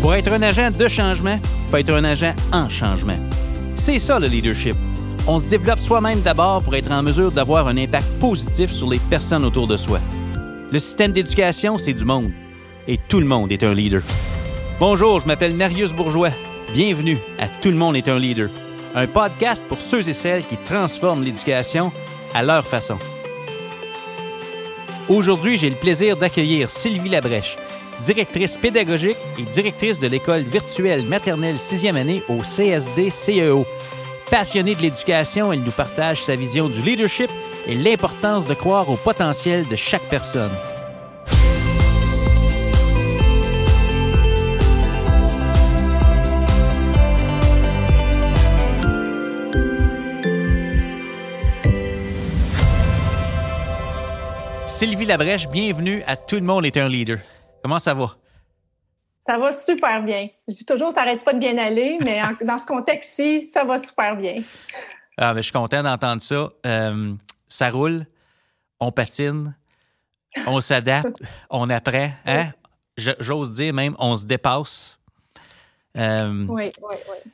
Pour être un agent de changement, il faut être un agent en changement. C'est ça le leadership. On se développe soi-même d'abord pour être en mesure d'avoir un impact positif sur les personnes autour de soi. Le système d'éducation, c'est du monde. Et tout le monde est un leader. Bonjour, je m'appelle Marius Bourgeois. Bienvenue à Tout le monde est un leader. Un podcast pour ceux et celles qui transforment l'éducation à leur façon. Aujourd'hui, j'ai le plaisir d'accueillir Sylvie Labrèche, directrice pédagogique et directrice de l'école virtuelle maternelle 6e année au CSD CEO. Passionnée de l'éducation, elle nous partage sa vision du leadership et l'importance de croire au potentiel de chaque personne. Sylvie Labrèche, bienvenue à Tout le monde est un leader. Comment ça va? Ça va super bien. Je dis toujours, ça n'arrête pas de bien aller, mais dans ce contexte-ci, ça va super bien. Ah, ben, je suis content d'entendre ça. Euh, ça roule, on patine, on s'adapte, on apprend. Hein? J'ose dire même, on se dépasse. Euh, oui, oui, oui.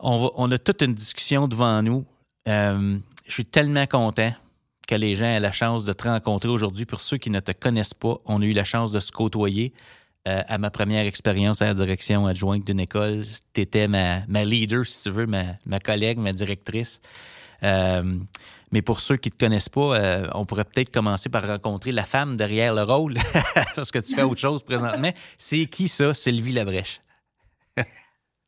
On, on, a toute une discussion devant nous. Euh, je suis tellement content que les gens aient la chance de te rencontrer aujourd'hui. Pour ceux qui ne te connaissent pas, on a eu la chance de se côtoyer. Euh, à ma première expérience à la direction adjointe d'une école, tu étais ma, leader, si tu veux, ma, ma collègue, ma directrice. Euh, mais pour ceux qui ne te connaissent pas, euh, on pourrait peut-être commencer par rencontrer la femme derrière le rôle, parce que tu fais autre chose présentement. C'est qui ça, Sylvie Labrèche?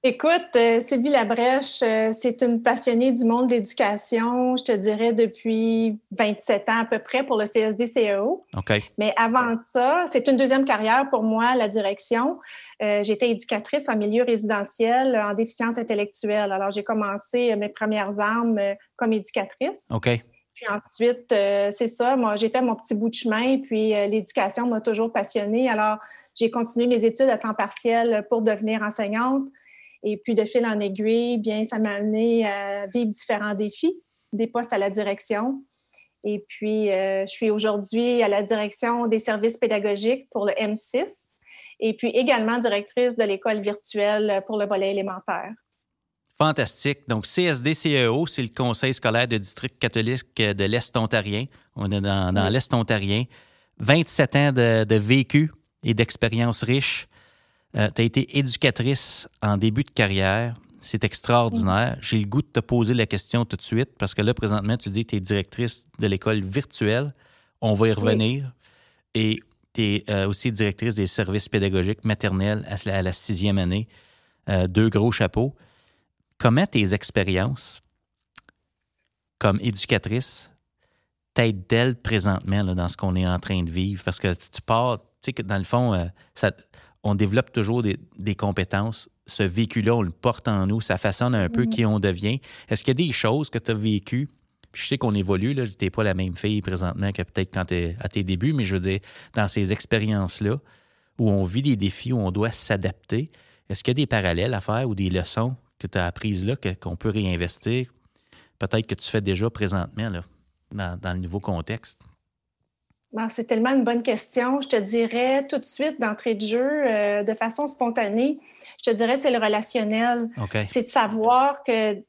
Écoute, euh, Sylvie Labrèche, euh, c'est une passionnée du monde de l'éducation, je te dirais, depuis 27 ans à peu près pour le CSD-CEO. OK. Mais avant ça, c'est une deuxième carrière pour moi, la direction. Euh, j'étais éducatrice en milieu résidentiel en déficience intellectuelle. Alors, j'ai commencé mes premières armes comme éducatrice. OK. Puis ensuite, c'est ça, moi, j'ai fait mon petit bout de chemin, puis l'éducation m'a toujours passionnée. Alors, j'ai continué mes études à temps partiel pour devenir enseignante. Et puis, de fil en aiguille, bien, ça m'a amené à vivre différents défis, des postes à la direction. Et puis, euh, je suis aujourd'hui à la direction des services pédagogiques pour le M6 et puis également directrice de l'école virtuelle pour le volet élémentaire. Fantastique. Donc, CSD-CEO, c'est le Conseil scolaire de district catholique de l'Est ontarien. On est dans, l'Est ontarien. 27 ans de, de vécu et d'expérience riche. Euh, tu as été éducatrice en début de carrière. C'est extraordinaire. J'ai le goût de te poser la question tout de suite parce que là, présentement, tu dis que tu es directrice de l'école virtuelle. On va y revenir. Et tu es euh, aussi directrice des services pédagogiques maternels à la, sixième année. Euh, deux gros chapeaux. Comment tes expériences comme éducatrice t'aident d'elle présentement dans ce qu'on est en train de vivre? Parce que tu pars, tu sais que dans le fond, ça, on développe toujours des, compétences. Ce vécu-là, on le porte en nous, ça façonne un peu mm-hmm. qui on devient. Est-ce qu'il y a des choses que tu as vécues? Puis je sais qu'on évolue, là, tu n'es pas la même fille présentement que peut-être quand tu es à tes débuts, mais je veux dire, dans ces expériences-là, où on vit des défis, où on doit s'adapter, est-ce qu'il y a des parallèles à faire ou des leçons que tu as apprises là, qu'on peut réinvestir? Peut-être que tu fais déjà présentement là, dans le nouveau contexte. C'est tellement une bonne question. Je te dirais tout de suite, d'entrée de jeu, euh, de façon spontanée, je te dirais c'est le relationnel. C'est de savoir que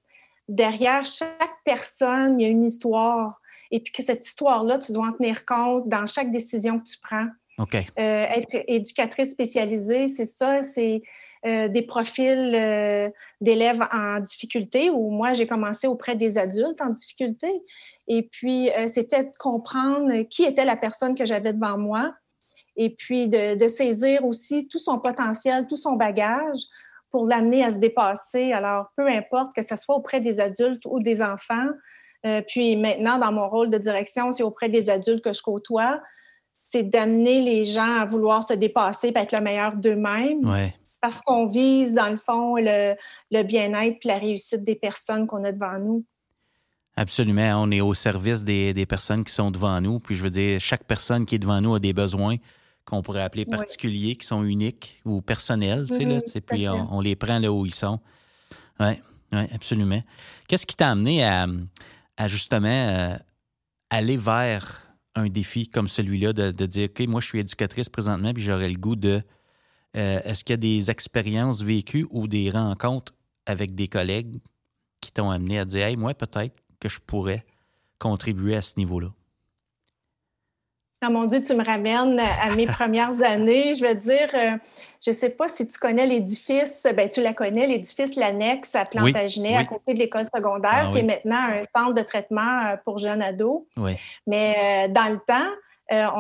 derrière chaque personne, il y a une histoire. Et puis que cette histoire-là, tu dois en tenir compte dans chaque décision que tu prends. Euh, être éducatrice spécialisée, c'est ça, c'est euh, des profils euh, d'élèves en difficulté, où moi, j'ai commencé auprès des adultes en difficulté. Et puis, euh, c'était de comprendre qui était la personne que j'avais devant moi et puis de, saisir aussi tout son potentiel, tout son bagage pour l'amener à se dépasser. Alors, peu importe que ce soit auprès des adultes ou des enfants. puis maintenant, dans mon rôle de direction, c'est auprès des adultes que je côtoie. C'est d'amener les gens à vouloir se dépasser et être le meilleur d'eux-mêmes. Parce qu'on vise, dans le fond, le, bien-être et la réussite des personnes qu'on a devant nous. Absolument. On est au service des, personnes qui sont devant nous. Puis je veux dire, chaque personne qui est devant nous a des besoins qu'on pourrait appeler particuliers, qui sont uniques ou personnels. tu sais, là, mm-hmm. puis on, les prend là où ils sont. Oui, ouais, absolument. Qu'est-ce qui t'a amené à, justement euh, aller vers un défi comme celui-là, de, de, dire, OK, moi, je suis éducatrice présentement, puis j'aurais le goût de Est-ce qu'il y a des expériences vécues ou des rencontres avec des collègues qui t'ont amené à dire Hey, moi, peut-être que je pourrais contribuer à ce niveau-là? Ah mon Dieu, tu me ramènes à mes premières années. Je veux dire, euh, je ne sais pas si tu connais l'édifice, ben tu la connais, l'édifice L'Annexe à Plantagenet, à côté de l'école secondaire, ah qui est maintenant un centre de traitement euh, pour jeunes ados. Oui. Mais euh, dans le temps,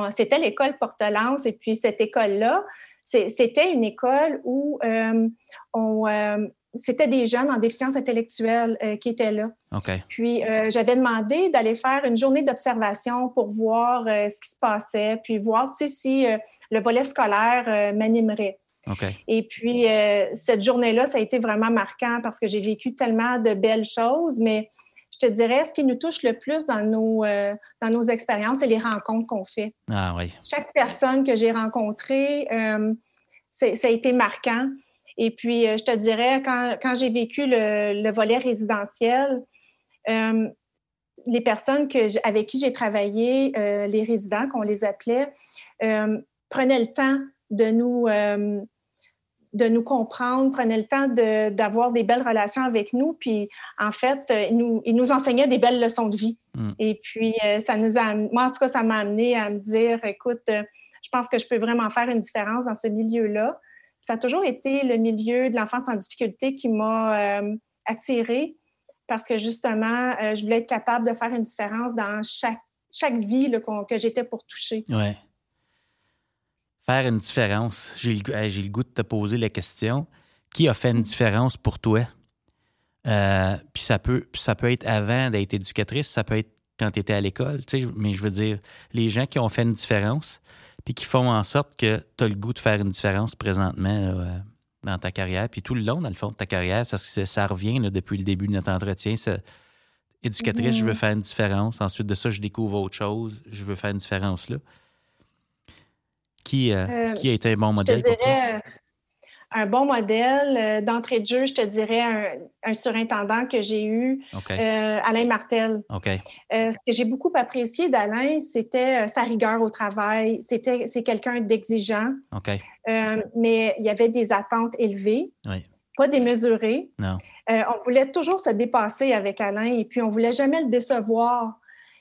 c'était l'école Portelance et puis cette école-là, c'était une école où on, c'était des jeunes en déficience intellectuelle euh, qui étaient là. Puis euh, j'avais demandé d'aller faire une journée d'observation pour voir euh, ce qui se passait, puis voir si, si le volet scolaire m'animerait. Et puis cette journée-là, ça a été vraiment marquant parce que j'ai vécu tellement de belles choses, mais je te dirais, ce qui nous touche le plus dans nos, dans nos expériences, c'est les rencontres qu'on fait. Ah oui. Chaque personne que j'ai rencontrée, ça a été marquant. Et puis, euh, je te dirais, quand, j'ai vécu le, volet résidentiel, euh, les personnes que avec qui j'ai travaillé, euh, les résidents, qu'on les appelait, prenaient le temps de nous, de nous comprendre, prenaient le temps d'avoir des belles relations avec nous. Puis, en fait, ils nous, ils nous enseignaient des belles leçons de vie. Mm. Et puis, ça nous a, moi, en tout cas, ça m'a amené à me dire, écoute, je pense que je peux vraiment faire une différence dans ce milieu-là ça a toujours été le milieu de l'enfance en difficulté qui m'a euh, attirée parce que justement, euh, je voulais être capable de faire une différence dans chaque, chaque vie que j'étais pour toucher. Faire une différence. J'ai le, goût de te poser la question. Qui a fait une différence pour toi? Euh, puis ça peut, ça peut être avant d'être éducatrice, ça peut être quand tu étais à l'école, mais je veux dire, les gens qui ont fait une différence, puis qui font en sorte que tu as le goût de faire une différence présentement euh, dans ta carrière, puis tout le long, dans le fond, de ta carrière, parce que ça revient depuis le début de notre entretien. éducatrice, je veux mm-hmm. faire une différence. Ensuite de ça, je découvre autre chose. Je veux faire une différence là. Qui, euh, euh, qui a été un bon modèle? Je dirais, un bon modèle euh, d'entrée de jeu, je te dirais un, surintendant que j'ai eu, euh, Alain Martel. Euh, ce que j'ai beaucoup apprécié d'Alain, c'était sa rigueur au travail. C'était, c'est quelqu'un d'exigeant, mais il y avait des attentes élevées, pas démesurées. on voulait toujours se dépasser avec Alain et puis on voulait jamais le décevoir.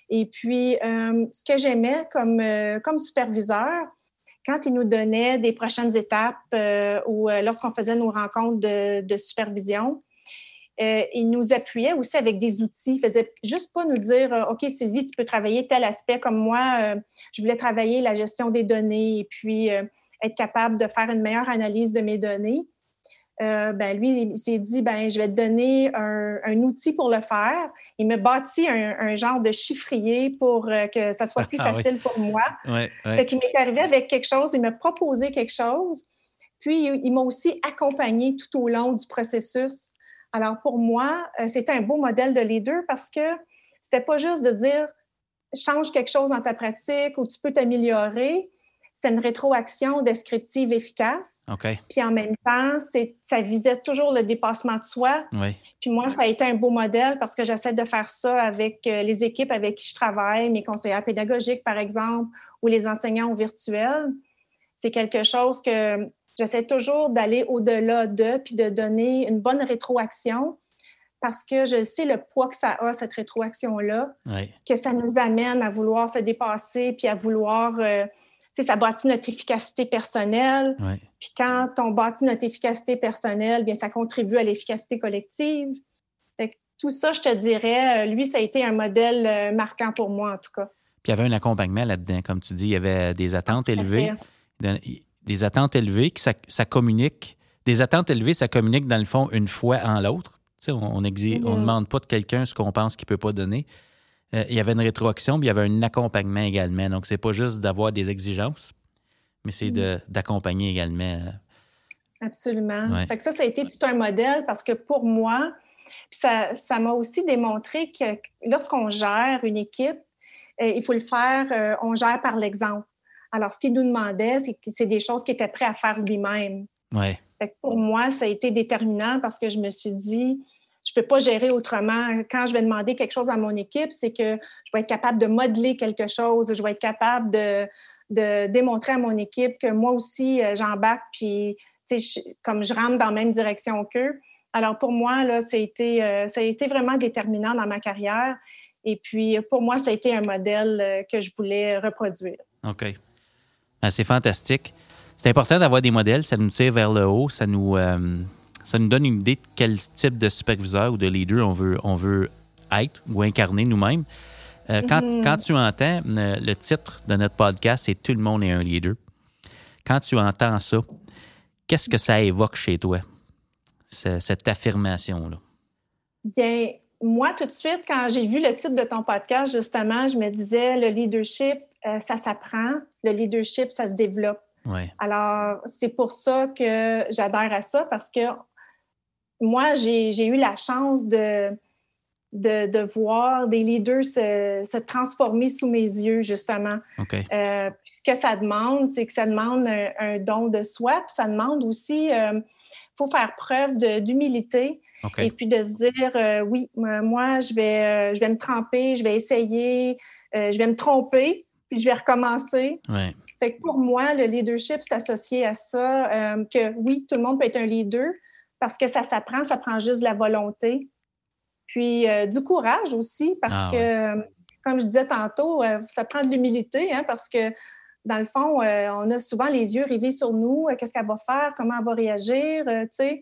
Et puis, ce que j'aimais comme, comme superviseur, quand il nous donnait des prochaines étapes euh, ou euh, lorsqu'on faisait nos rencontres de, supervision, euh, il nous appuyait aussi avec des outils. Il faisait juste pas nous dire OK, Sylvie, tu peux travailler tel aspect comme moi. je voulais travailler la gestion des données et puis être capable de faire une meilleure analyse de mes données. Euh, ben lui, il s'est dit, ben je vais te donner un, outil pour le faire. Il me bâtit un, genre de chiffrier pour euh, que ça soit plus ah facile pour moi. Ouais, il m'est arrivé avec quelque chose, il m'a proposé quelque chose, puis il, m'a aussi accompagné tout au long du processus. Alors pour moi, euh, c'était un beau modèle de leader parce que c'était pas juste de dire change quelque chose dans ta pratique ou tu peux t'améliorer c'est une rétroaction descriptive efficace. Puis en même temps, ça visait toujours le dépassement de soi. Puis moi, ça a été un beau modèle parce que j'essaie de faire ça avec euh, les équipes avec qui je travaille, mes conseillers pédagogiques, par exemple, ou les enseignants au virtuel. C'est quelque chose que j'essaie toujours d'aller au-delà d'eux puis de donner une bonne rétroaction parce que je sais le poids que ça a, cette rétroaction-là, que ça nous amène à vouloir se dépasser puis à vouloir... Euh, ça bâtit notre efficacité personnelle. Puis quand on bâtit notre efficacité personnelle, bien, ça contribue à l'efficacité collective. tout ça, je te dirais, euh, lui, ça a été un modèle euh, marquant pour moi, en tout cas. Puis il y avait un accompagnement là-dedans, comme tu dis, il y avait des attentes élevées. Des attentes élevées, qui ça, communique. Des attentes élevées, ça communique dans le fond une fois en l'autre. on on ne mm-hmm. demande pas de quelqu'un ce qu'on pense qu'il ne peut pas donner. Euh, il y avait une rétroaction, puis il y avait un accompagnement également. Donc, c'est pas juste d'avoir des exigences, mais c'est mm. d'accompagner également. Euh. Absolument. Fait que ça, ça a été tout un modèle parce que pour moi, ça m'a aussi démontré que lorsqu'on gère une équipe, euh, il faut le faire, on gère par l'exemple. Alors, ce qu'il nous demandait, c'est que c'est des choses qu'il était prêt à faire lui-même. Ouais. pour moi, ça a été déterminant parce que je me suis dit, je ne peux pas gérer autrement. Quand je vais demander quelque chose à mon équipe, c'est que je vais être capable de modeler quelque chose, je vais être capable de, de démontrer à mon équipe que moi aussi, euh, j'embarque, puis comme je rentre dans la même direction qu'eux. Alors pour moi, là, ça a, été, ça a été vraiment déterminant dans ma carrière. Et puis pour moi, ça a été un modèle que je voulais reproduire. OK. Ben, c'est fantastique. C'est important d'avoir des modèles, ça nous tire vers le haut, ça nous, ça nous donne une idée de quel type de superviseur ou de leader on veut, on veut être ou incarner nous-mêmes. Euh, mhm. quand, tu entends euh, le titre de notre podcast, c'est Tout le monde est un leader. Quand tu entends ça, qu'est-ce que ça évoque chez toi, cette affirmation-là? Bien, moi, tout de suite, quand j'ai vu le titre de ton podcast, justement, je me disais, le leadership, euh, ça s'apprend. Le leadership, ça se développe. Alors, c'est pour ça que j'adhère à ça parce que moi, j'ai eu la chance de, de, voir des leaders se, transformer sous mes yeux, justement. Euh, ce que ça demande, c'est que ça demande un, don de soi, puis ça demande aussi, il euh, faut faire preuve d'humilité. Et puis de se dire, euh, oui, moi, je vais, je vais me tremper, je vais essayer, je vais me tromper, puis je vais recommencer. Fait que pour moi, le leadership, c'est associé à ça, que oui, tout le monde peut être un leader, parce que ça s'apprend, ça prend juste de la volonté. Puis euh, du courage aussi, parce ah que, comme je disais tantôt, euh, ça prend de l'humilité, hein, parce que dans le fond, euh, on a souvent les yeux rivés sur nous. Qu'est-ce qu'elle va faire? Comment elle va réagir? tu sais.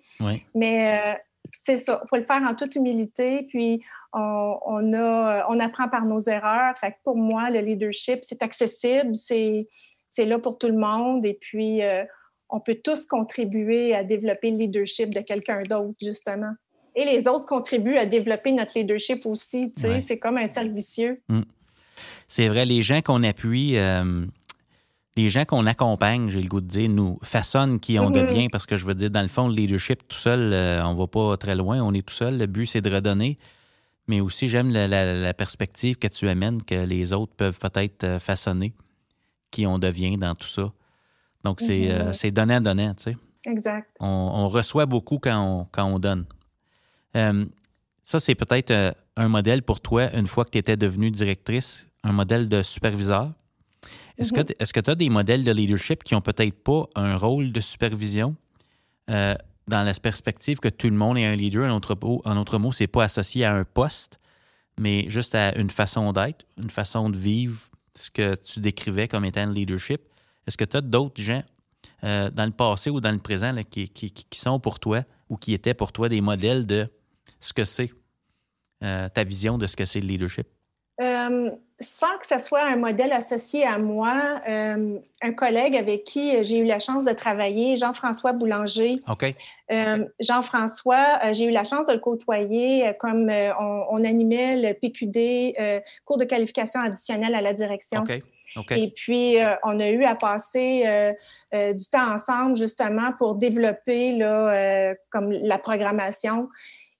Mais c'est ça. Il faut le faire en toute humilité. Puis on, a, on apprend par nos erreurs. Fait pour moi, le leadership, c'est accessible, c'est là pour tout le monde. Et puis, on peut tous contribuer à développer le leadership de quelqu'un d'autre, justement. Et les autres contribuent à développer notre leadership aussi. C'est comme un cercle vicieux. Mm. C'est vrai, les gens qu'on appuie, euh, les gens qu'on accompagne, j'ai le goût de dire, nous façonnent qui on mm-hmm. devient. Parce que je veux dire, dans le fond, le leadership tout seul, euh, on va pas très loin, on est tout seul. Le but, c'est de redonner. Mais aussi, j'aime la, perspective que tu amènes, que les autres peuvent peut-être euh, façonner qui on devient dans tout ça. Donc, c'est euh, mm-hmm. donnant-donnant, tu sais. Exact. On, reçoit beaucoup quand on, quand on donne. Euh, ça, c'est peut-être euh, un modèle pour toi une fois que tu étais devenue directrice, un modèle de superviseur. Est-ce que mm-hmm. tu as des modèles de leadership qui n'ont peut-être pas un rôle de supervision? Dans la perspective que tout le monde est un leader? En autre, en autre mot, ce n'est pas associé à un poste, mais juste à une façon d'être, une façon de vivre ce que tu décrivais comme étant le leadership. Est-ce que tu as d'autres gens euh, dans le passé ou dans le présent qui, sont pour toi ou qui étaient pour toi des modèles de ce que c'est euh, ta vision de ce que c'est le leadership? Euh, sans que ce soit un modèle associé à moi, un collègue avec qui j'ai eu la chance de travailler, Jean-François Boulanger. OK. Jean-François, j'ai eu la chance de le côtoyer comme on, animait le PQD, cours de qualification additionnelle à la direction. OK. Et puis, euh, on a eu à passer euh, euh, du temps ensemble justement pour développer là, comme la programmation.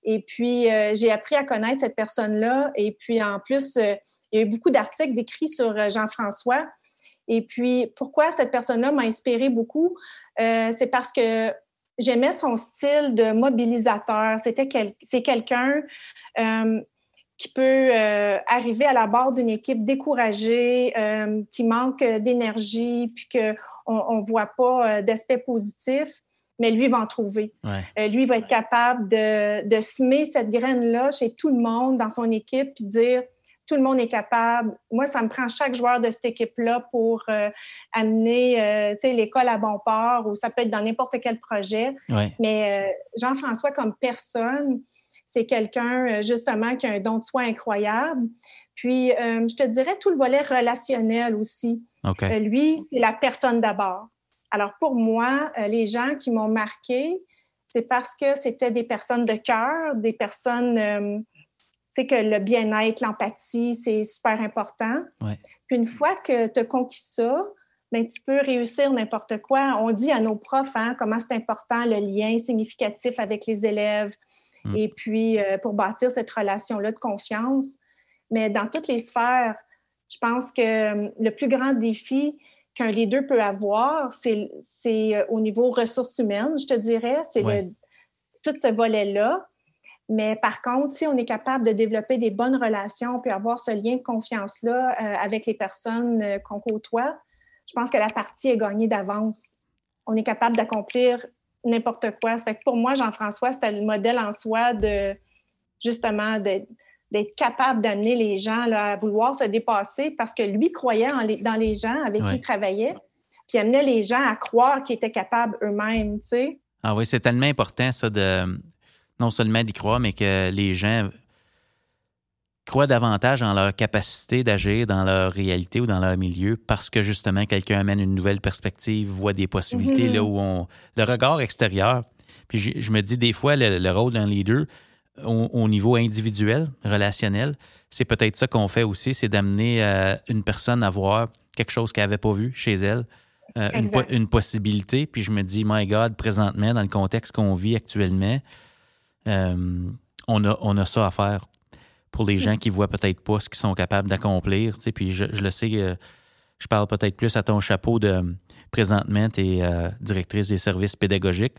Et puis, j'ai appris à connaître cette personne-là. Et puis, en plus, il y a eu beaucoup d'articles décrits sur Jean-François. Et puis, pourquoi cette personne-là m'a inspiré beaucoup? c'est parce que j'aimais son style de mobilisateur. C'était c'est quelqu'un qui peut euh, arriver à la barre d'une équipe découragée, euh, qui manque d'énergie, puis qu'on ne voit pas euh, d'aspect positif, mais lui va en trouver. lui va être capable de, de semer cette graine-là chez tout le monde dans son équipe, puis dire tout le monde est capable. Moi, ça me prend chaque joueur de cette équipe-là pour amener l'école à bon port, ou ça peut être dans n'importe quel projet. Mais Jean-François, comme personne, c'est quelqu'un euh, justement qui a un don de soi incroyable. Puis, euh, je te dirais tout le volet relationnel aussi. Euh, lui, c'est la personne d'abord. Alors, pour moi, les gens qui m'ont marqué, c'est parce que c'était des personnes de cœur, des personnes, tu sais, que le bien-être, l'empathie, c'est super important. Puis, une fois que tu as conquis ça, bien, tu peux réussir n'importe quoi. On dit à nos profs hein, comment c'est important le lien significatif avec les élèves, Mm. et puis euh, pour bâtir cette relation-là de confiance. Mais dans toutes les sphères, je pense que euh, le plus grand défi qu'un leader peut avoir, c'est euh, au niveau ressources humaines, je te dirais. C'est tout ce volet-là. Mais par contre, si on est capable de développer des bonnes relations puis avoir ce lien de confiance-là avec les personnes qu'on côtoie, je pense que la partie est gagnée d'avance. On est capable d'accomplir n'importe quoi. Ça fait que pour moi, Jean-François, c'était le modèle en soi de justement d'être capable d'amener les gens là, à vouloir se dépasser parce que lui croyait dans les gens avec qui il travaillait, puis amenait les gens à croire qu'ils étaient capables eux-mêmes, tu sais. Ah oui, c'est tellement important, ça, de non seulement d'y croire, mais que les gens croient davantage en leur capacité d'agir dans leur réalité ou dans leur milieu parce que justement quelqu'un amène une nouvelle perspective, voit des possibilités là mm-hmm. où on. Le regard extérieur. Puis je, me dis des fois, le, rôle d'un leader au, niveau individuel, relationnel, c'est peut-être ça qu'on fait aussi, c'est d'amener euh, une personne à voir quelque chose qu'elle n'avait pas vu chez elle. Euh, une, possibilité. Puis je me dis, my God, présentement, dans le contexte qu'on vit actuellement, euh, on, a, on a ça à faire pour les gens qui voient peut-être pas ce qu'ils sont capables d'accomplir. Tu sais, puis je, le sais, euh, je parle peut-être plus à ton chapeau de présentement, tu es euh, directrice des services pédagogiques,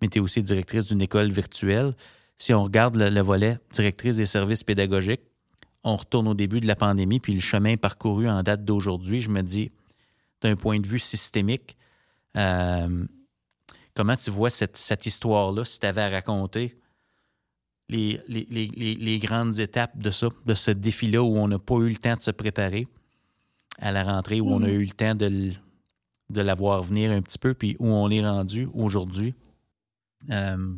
mais tu es aussi directrice d'une école virtuelle. Si on regarde le, volet directrice des services pédagogiques, on retourne au début de la pandémie, puis le chemin parcouru en date d'aujourd'hui, je me dis, d'un point de vue systémique, euh, comment tu vois cette, cette histoire-là, si tu avais à raconter? Les, les, grandes étapes de ça, de ce défi-là où on n'a pas eu le temps de se préparer à la rentrée, où on a mm-hmm. eu le temps de, de l'avoir venir un petit peu, puis où on est rendu aujourd'hui. Euh,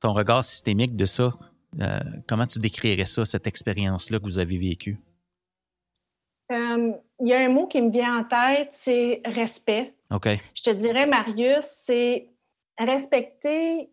ton regard systémique de ça, euh, comment tu décrirais ça, cette expérience-là que vous avez vécue? Euh, il y a un mot qui me vient en tête, c'est respect. OK. Je te dirais, Marius, c'est respecter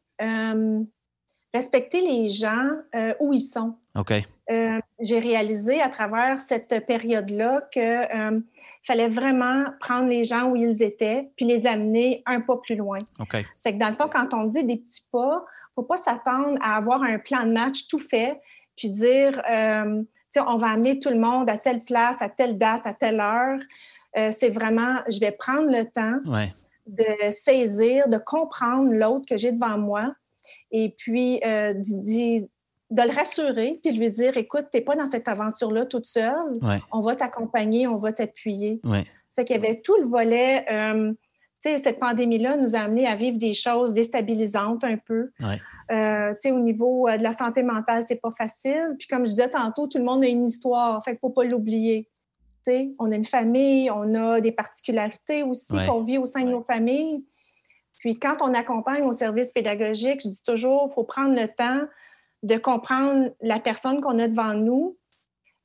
respecter les gens euh, où ils sont. OK. Euh, j'ai réalisé à travers cette période-là qu'il euh, fallait vraiment prendre les gens où ils étaient puis les amener un pas plus loin. OK. C'est que dans le fond, quand on dit des petits pas, il ne faut pas s'attendre à avoir un plan de match tout fait puis dire, on va amener tout le monde à telle place, à telle date, à telle heure. c'est vraiment, je vais prendre le temps de saisir, de comprendre l'autre que j'ai devant moi et puis euh, de le rassurer, puis lui dire, écoute, tu n'es pas dans cette aventure-là toute seule, on va t'accompagner, on va t'appuyer. C'est qu'il y avait tout le volet, euh, tu sais, cette pandémie-là nous a amené à vivre des choses déstabilisantes un peu. Euh, tu sais, au niveau de la santé mentale, c'est pas facile. Puis comme je disais tantôt, tout le monde a une histoire, fait qu'il faut pas l'oublier. Tu sais, on a une famille, on a des particularités aussi qu'on vit au sein de nos familles. Puis quand on accompagne au service pédagogique, je dis toujours, il faut prendre le temps de comprendre la personne qu'on a devant nous,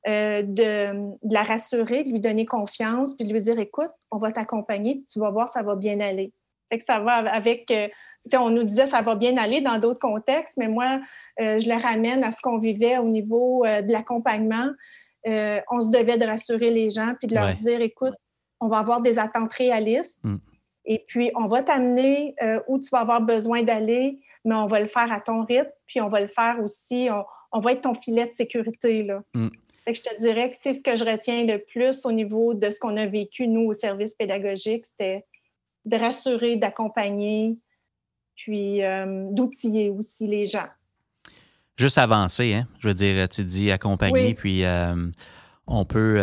euh, de, la rassurer, de lui donner confiance, puis de lui dire, écoute, on va t'accompagner, tu vas voir, ça va bien aller. Fait que ça va avec... Euh, on nous disait ça va bien aller dans d'autres contextes, mais moi, euh, je le ramène à ce qu'on vivait au niveau de l'accompagnement. on se devait de rassurer les gens puis de leur dire, écoute, on va avoir des attentes réalistes. Mm. Et puis, on va t'amener euh, où tu vas avoir besoin d'aller, mais on va le faire à ton rythme, puis on va le faire aussi, on, va être ton filet de sécurité. Là. Mm. je te dirais que c'est ce que je retiens le plus au niveau de ce qu'on a vécu, nous, au service pédagogique, c'était de rassurer, d'accompagner, puis euh, d'outiller aussi les gens. Juste avancer, hein? Je veux dire, tu dis accompagner, puis euh, on peut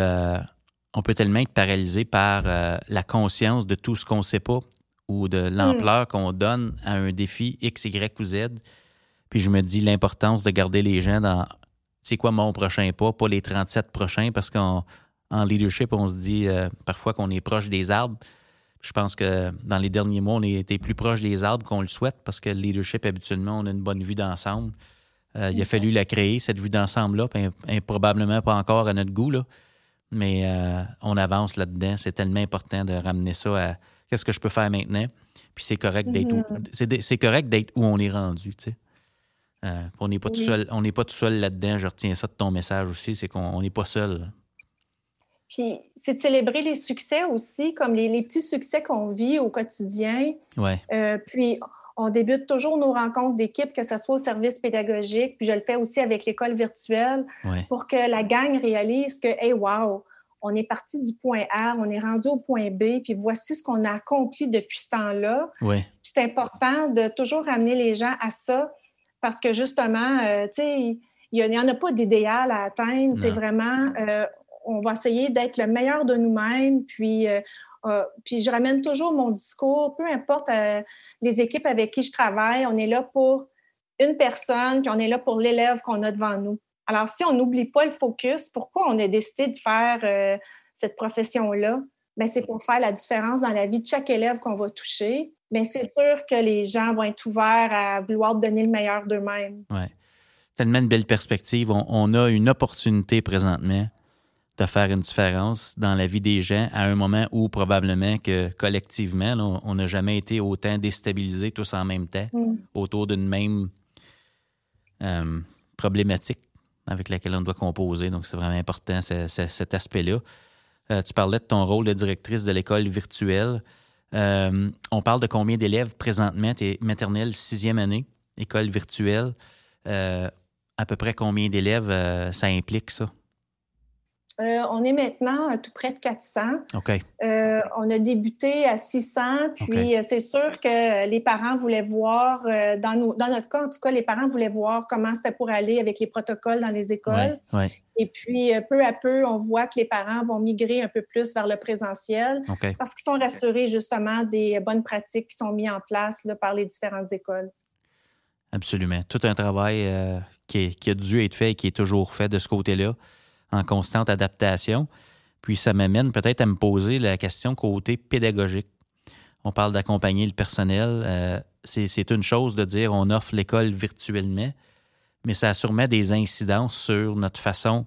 on peut tellement être paralysé par euh, la conscience de tout ce qu'on ne sait pas ou de l'ampleur mm. qu'on donne à un défi X, Y ou Z. Puis je me dis l'importance de garder les gens dans c'est quoi mon prochain pas, pas les 37 prochains, parce qu'en leadership, on se dit euh, parfois qu'on est proche des arbres. Je pense que dans les derniers mois, on a été plus proche des arbres qu'on le souhaite parce que le leadership, habituellement, on a une bonne vue d'ensemble. Euh, il a fallu la créer, cette vue d'ensemble-là, probablement pas encore à notre goût. Là. Mais euh, on avance là-dedans. C'est tellement important de ramener ça à qu'est-ce que je peux faire maintenant. Puis c'est correct d'être où, mm-hmm. c'est, correct d'être où on est rendu. Tu sais. Euh, on n'est pas, tout seul, on n'est pas tout seul là-dedans. Je retiens ça de ton message aussi, c'est qu'on n'est pas seul. Puis c'est de célébrer les succès aussi, comme les, petits succès qu'on vit au quotidien. Ouais. Euh, puis on débute toujours nos rencontres d'équipe, que ce soit au service pédagogique, puis je le fais aussi avec l'école virtuelle, pour que la gang réalise que, hey, wow, on est parti du point A, on est rendu au point B, puis voici ce qu'on a accompli depuis ce temps-là. C'est important de toujours ramener les gens à ça, parce que justement, euh, tu sais, il n'y en a pas d'idéal à atteindre. C'est vraiment, euh, on va essayer d'être le meilleur de nous-mêmes, puis euh, puis je ramène toujours mon discours, peu importe les équipes avec qui je travaille, on est là pour une personne, puis on est là pour l'élève qu'on a devant nous. Alors, si on n'oublie pas le focus, pourquoi on a décidé de faire cette profession-là? Bien, c'est pour faire la différence dans la vie de chaque élève qu'on va toucher. Mais c'est sûr que les gens vont être ouverts à vouloir donner le meilleur d'eux-mêmes. Oui. Tellement une belle perspective. On, a une opportunité présentement de faire une différence dans la vie des gens à un moment où probablement que collectivement, on n'a jamais été autant déstabilisés tous en même temps mm. autour d'une même euh, problématique avec laquelle on doit composer. Donc, c'est vraiment important cet aspect-là. Euh, tu parlais de ton rôle de directrice de l'école virtuelle. Euh, on parle de combien d'élèves présentement? Tu es maternelle sixième année, école virtuelle. À peu près combien d'élèves ça implique, ça? On est maintenant à tout près de 400. OK. on a débuté à 600, puis c'est sûr que les parents voulaient voir, dans, dans, notre cas en tout cas, les parents voulaient voir comment c'était pour aller avec les protocoles dans les écoles. Ouais, et puis, euh, peu à peu, on voit que les parents vont migrer un peu plus vers le présentiel parce qu'ils sont rassurés justement des bonnes pratiques qui sont mises en place par les différentes écoles. Absolument. Tout un travail euh, qui, a dû être fait et qui est toujours fait de ce côté-là, en constante adaptation. Puis ça m'amène peut-être à me poser la question côté pédagogique. On parle d'accompagner le personnel. Euh, c'est une chose de dire on offre l'école virtuellement, mais ça a sûrement des incidences sur notre façon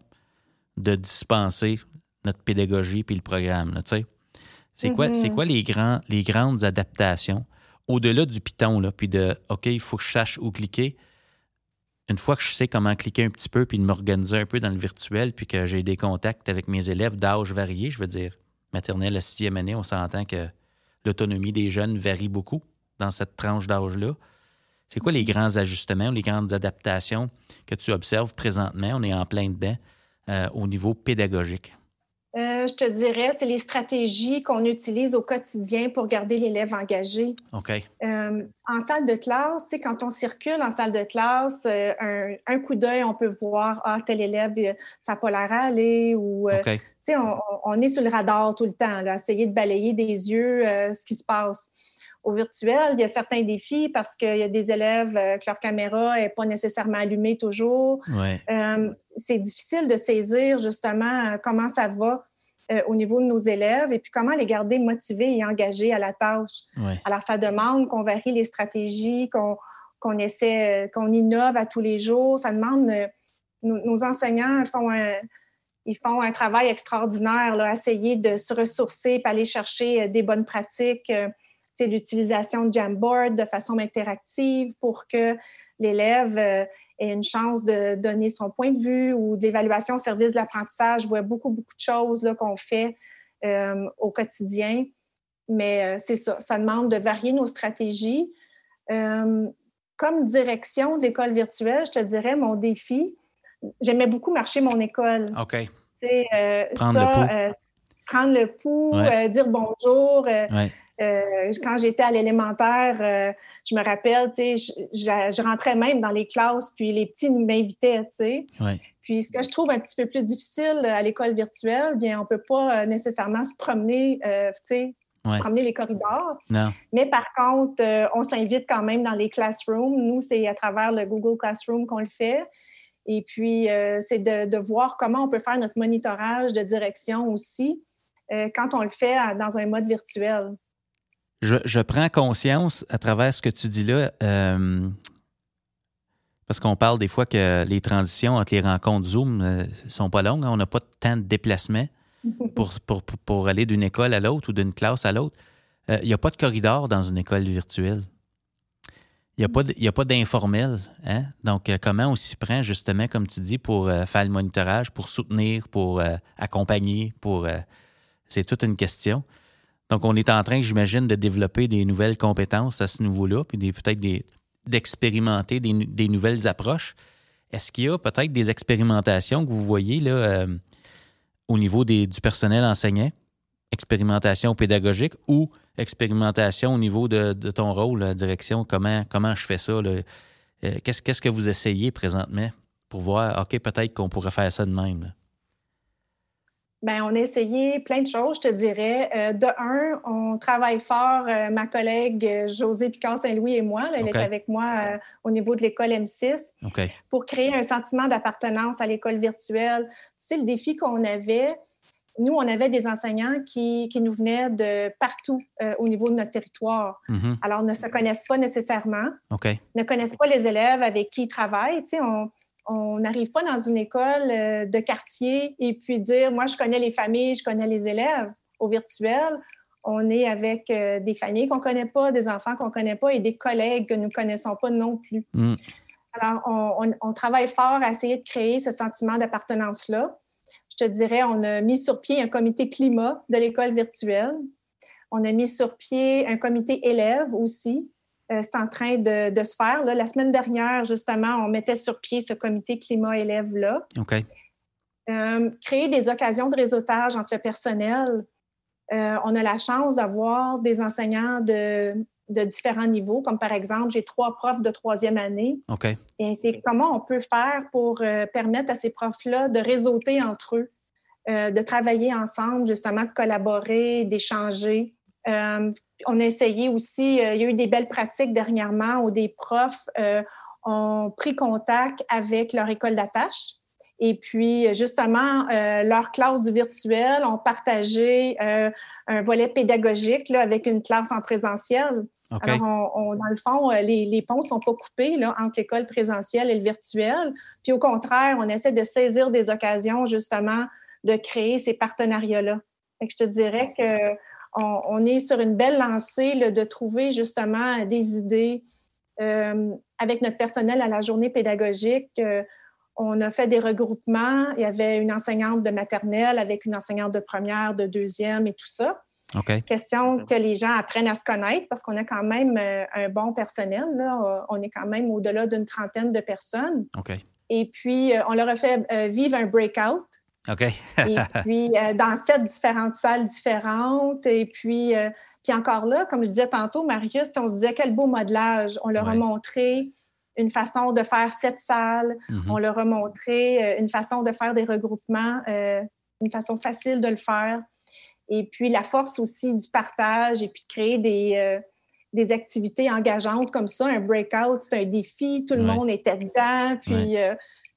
de dispenser notre pédagogie puis le programme. c'est quoi, c'est mm-hmm. quoi les, grands, les grandes adaptations? Au-delà du Python, là, puis de OK, il faut que je sache où cliquer. Une fois que je sais comment cliquer un petit peu puis de m'organiser un peu dans le virtuel, puis que j'ai des contacts avec mes élèves d'âge variés, je veux dire, maternelle à sixième année, on s'entend que l'autonomie des jeunes varie beaucoup dans cette tranche d'âge-là. C'est quoi les grands ajustements, les grandes adaptations que tu observes présentement? On est en plein dedans euh, au niveau pédagogique. Euh, je te dirais, c'est les stratégies qu'on utilise au quotidien pour garder l'élève engagé. OK. Euh, en salle de classe, quand on circule en salle de classe, un, coup d'œil, on peut voir, ah, tel élève, ça n'a pas l'air à aller, ou, on, on, est sur le radar tout le temps, là, essayer de balayer des yeux ce qui se passe au virtuel. Il y a certains défis parce qu'il y a des élèves euh, que leur caméra n'est pas nécessairement allumée toujours. Euh, c'est difficile de saisir justement euh, comment ça va au niveau de nos élèves et puis comment les garder motivés et engagés à la tâche. Alors, ça demande qu'on varie les stratégies, qu'on essaie, qu'on innove à tous les jours. Ça demande, nos, enseignants font un, ils font un travail extraordinaire, là, essayer de se ressourcer, et aller chercher des bonnes pratiques l'utilisation de Jamboard de façon interactive pour que l'élève euh, ait une chance de donner son point de vue ou d'évaluation au service de l'apprentissage. Je vois beaucoup, beaucoup de choses qu'on fait euh, au quotidien. Mais euh, c'est ça, ça demande de varier nos stratégies. comme direction de l'école virtuelle, je te dirais, mon défi, j'aimais beaucoup marcher mon école. OK. prendre, le pouls. prendre le pouls, dire bonjour. Euh, quand j'étais à l'élémentaire, euh, je me rappelle, tu sais, je, rentrais même dans les classes, puis les petits m'invitaient, tu sais. Puis ce que je trouve un petit peu plus difficile à l'école virtuelle, bien, on peut pas euh, nécessairement se promener, tu sais, promener les corridors. Non. Mais par contre, on s'invite quand même dans les classrooms. Nous, c'est à travers le Google Classroom qu'on le fait. Et puis, c'est de, de, voir comment on peut faire notre monitorage de direction aussi quand on le fait dans un mode virtuel je, prends conscience à travers ce que tu dis là, euh, parce qu'on parle des fois que les transitions entre les rencontres Zoom ne euh, sont pas longues. Hein. on n'a pas tant de déplacements pour, pour, aller d'une école à l'autre ou d'une classe à l'autre. Euh, il n'y a pas de corridor dans une école virtuelle. Il n'y a pas d'informel. Hein? Donc, comment on s'y prend, justement, comme tu dis, pour faire le monitorage, pour soutenir, pour accompagner, pour. c'est toute une question. Donc, on est en train, j'imagine, de développer des nouvelles compétences à ce niveau-là, puis peut-être d'expérimenter des, nouvelles approches. Est-ce qu'il y a peut-être des expérimentations que vous voyez là, euh, au niveau du personnel enseignant, expérimentation pédagogique ou expérimentation au niveau de, ton rôle, la direction, comment, comment je fais ça? Euh, qu'est-ce, qu'est-ce que vous essayez présentement pour voir, OK, peut-être qu'on pourrait faire ça de même? Bien, on a essayé plein de choses, je te dirais. Euh, de un, on travaille fort, euh, ma collègue euh, Josée Picard-Saint-Louis et moi, elle est avec moi au niveau de l'école M6, pour créer un sentiment d'appartenance à l'école virtuelle. C'est le défi qu'on avait. Nous, on avait des enseignants qui, qui nous venaient de partout au niveau de notre territoire. Mm-hmm. Alors, ne se connaissent pas nécessairement, ne connaissent pas les élèves avec qui ils travaillent. Tu sais, on, on n'arrive pas dans une école euh, de quartier et puis dire, moi, je connais les familles, je connais les élèves au virtuel. On est avec euh, des familles qu'on ne connaît pas, des enfants qu'on ne connaît pas et des collègues que nous ne connaissons pas non plus. Mm. Alors, on, travaille fort à essayer de créer ce sentiment d'appartenance-là. Je te dirais, on a mis sur pied un comité climat de l'école virtuelle. On a mis sur pied un comité élève aussi. Euh, c'est en train de, se faire. La semaine dernière, justement, on mettait sur pied ce comité climat-élève-là. OK. Euh, créer des occasions de réseautage entre le personnel. Euh, on a la chance d'avoir des enseignants de, différents niveaux, comme par exemple, j'ai trois profs de troisième année. OK. Et c'est comment on peut faire pour permettre à ces profs-là de réseauter entre eux, de travailler ensemble, justement, de collaborer, d'échanger on a essayé aussi, euh, il y a eu des belles pratiques dernièrement où des profs euh, ont pris contact avec leur école d'attache. Et puis, justement, euh, leur classe du virtuel ont partagé un volet pédagogique là, avec une classe en présentiel. Alors, on, dans le fond, les, les ponts ne sont pas coupés là, entre l'école présentielle et le virtuel. Puis, au contraire, on essaie de saisir des occasions, justement, de créer ces partenariats-là. Je te dirais que on, est sur une belle lancée de trouver justement des idées euh, avec notre personnel à la journée pédagogique. Euh, on a fait des regroupements. Il y avait une enseignante de maternelle avec une enseignante de première, de deuxième et tout ça. Question que les gens apprennent à se connaître parce qu'on a quand même euh, un bon personnel. On est quand même au-delà d'une trentaine de personnes. Et puis, on leur a fait vivre un breakout OK. et puis, euh, dans sept différentes salles différentes. Et puis, euh, puis encore là, comme je disais tantôt, Marius, on se disait quel beau modelage. On leur a montré une façon de faire sept salles. Mm-hmm. On leur a montré euh, une façon de faire des regroupements, une façon facile de le faire. Et puis, la force aussi du partage et puis de créer des, des activités engageantes comme ça. Un breakout, c'est un défi. Tout le monde était dedans. Puis,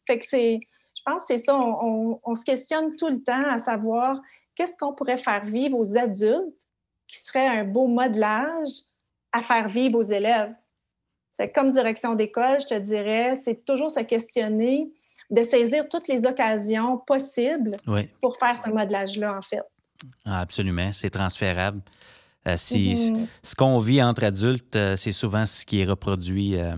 fait que c'est je pense que c'est ça. On, se questionne tout le temps à savoir qu'est-ce qu'on pourrait faire vivre aux adultes qui serait un beau modelage à faire vivre aux élèves. comme direction d'école, je te dirais, c'est toujours se questionner, de saisir toutes les occasions possibles pour faire ce modelage-là, en fait. Ah, absolument, c'est transférable. Euh, si, mm-hmm. Ce qu'on vit entre adultes, euh, c'est souvent ce qui est reproduit euh,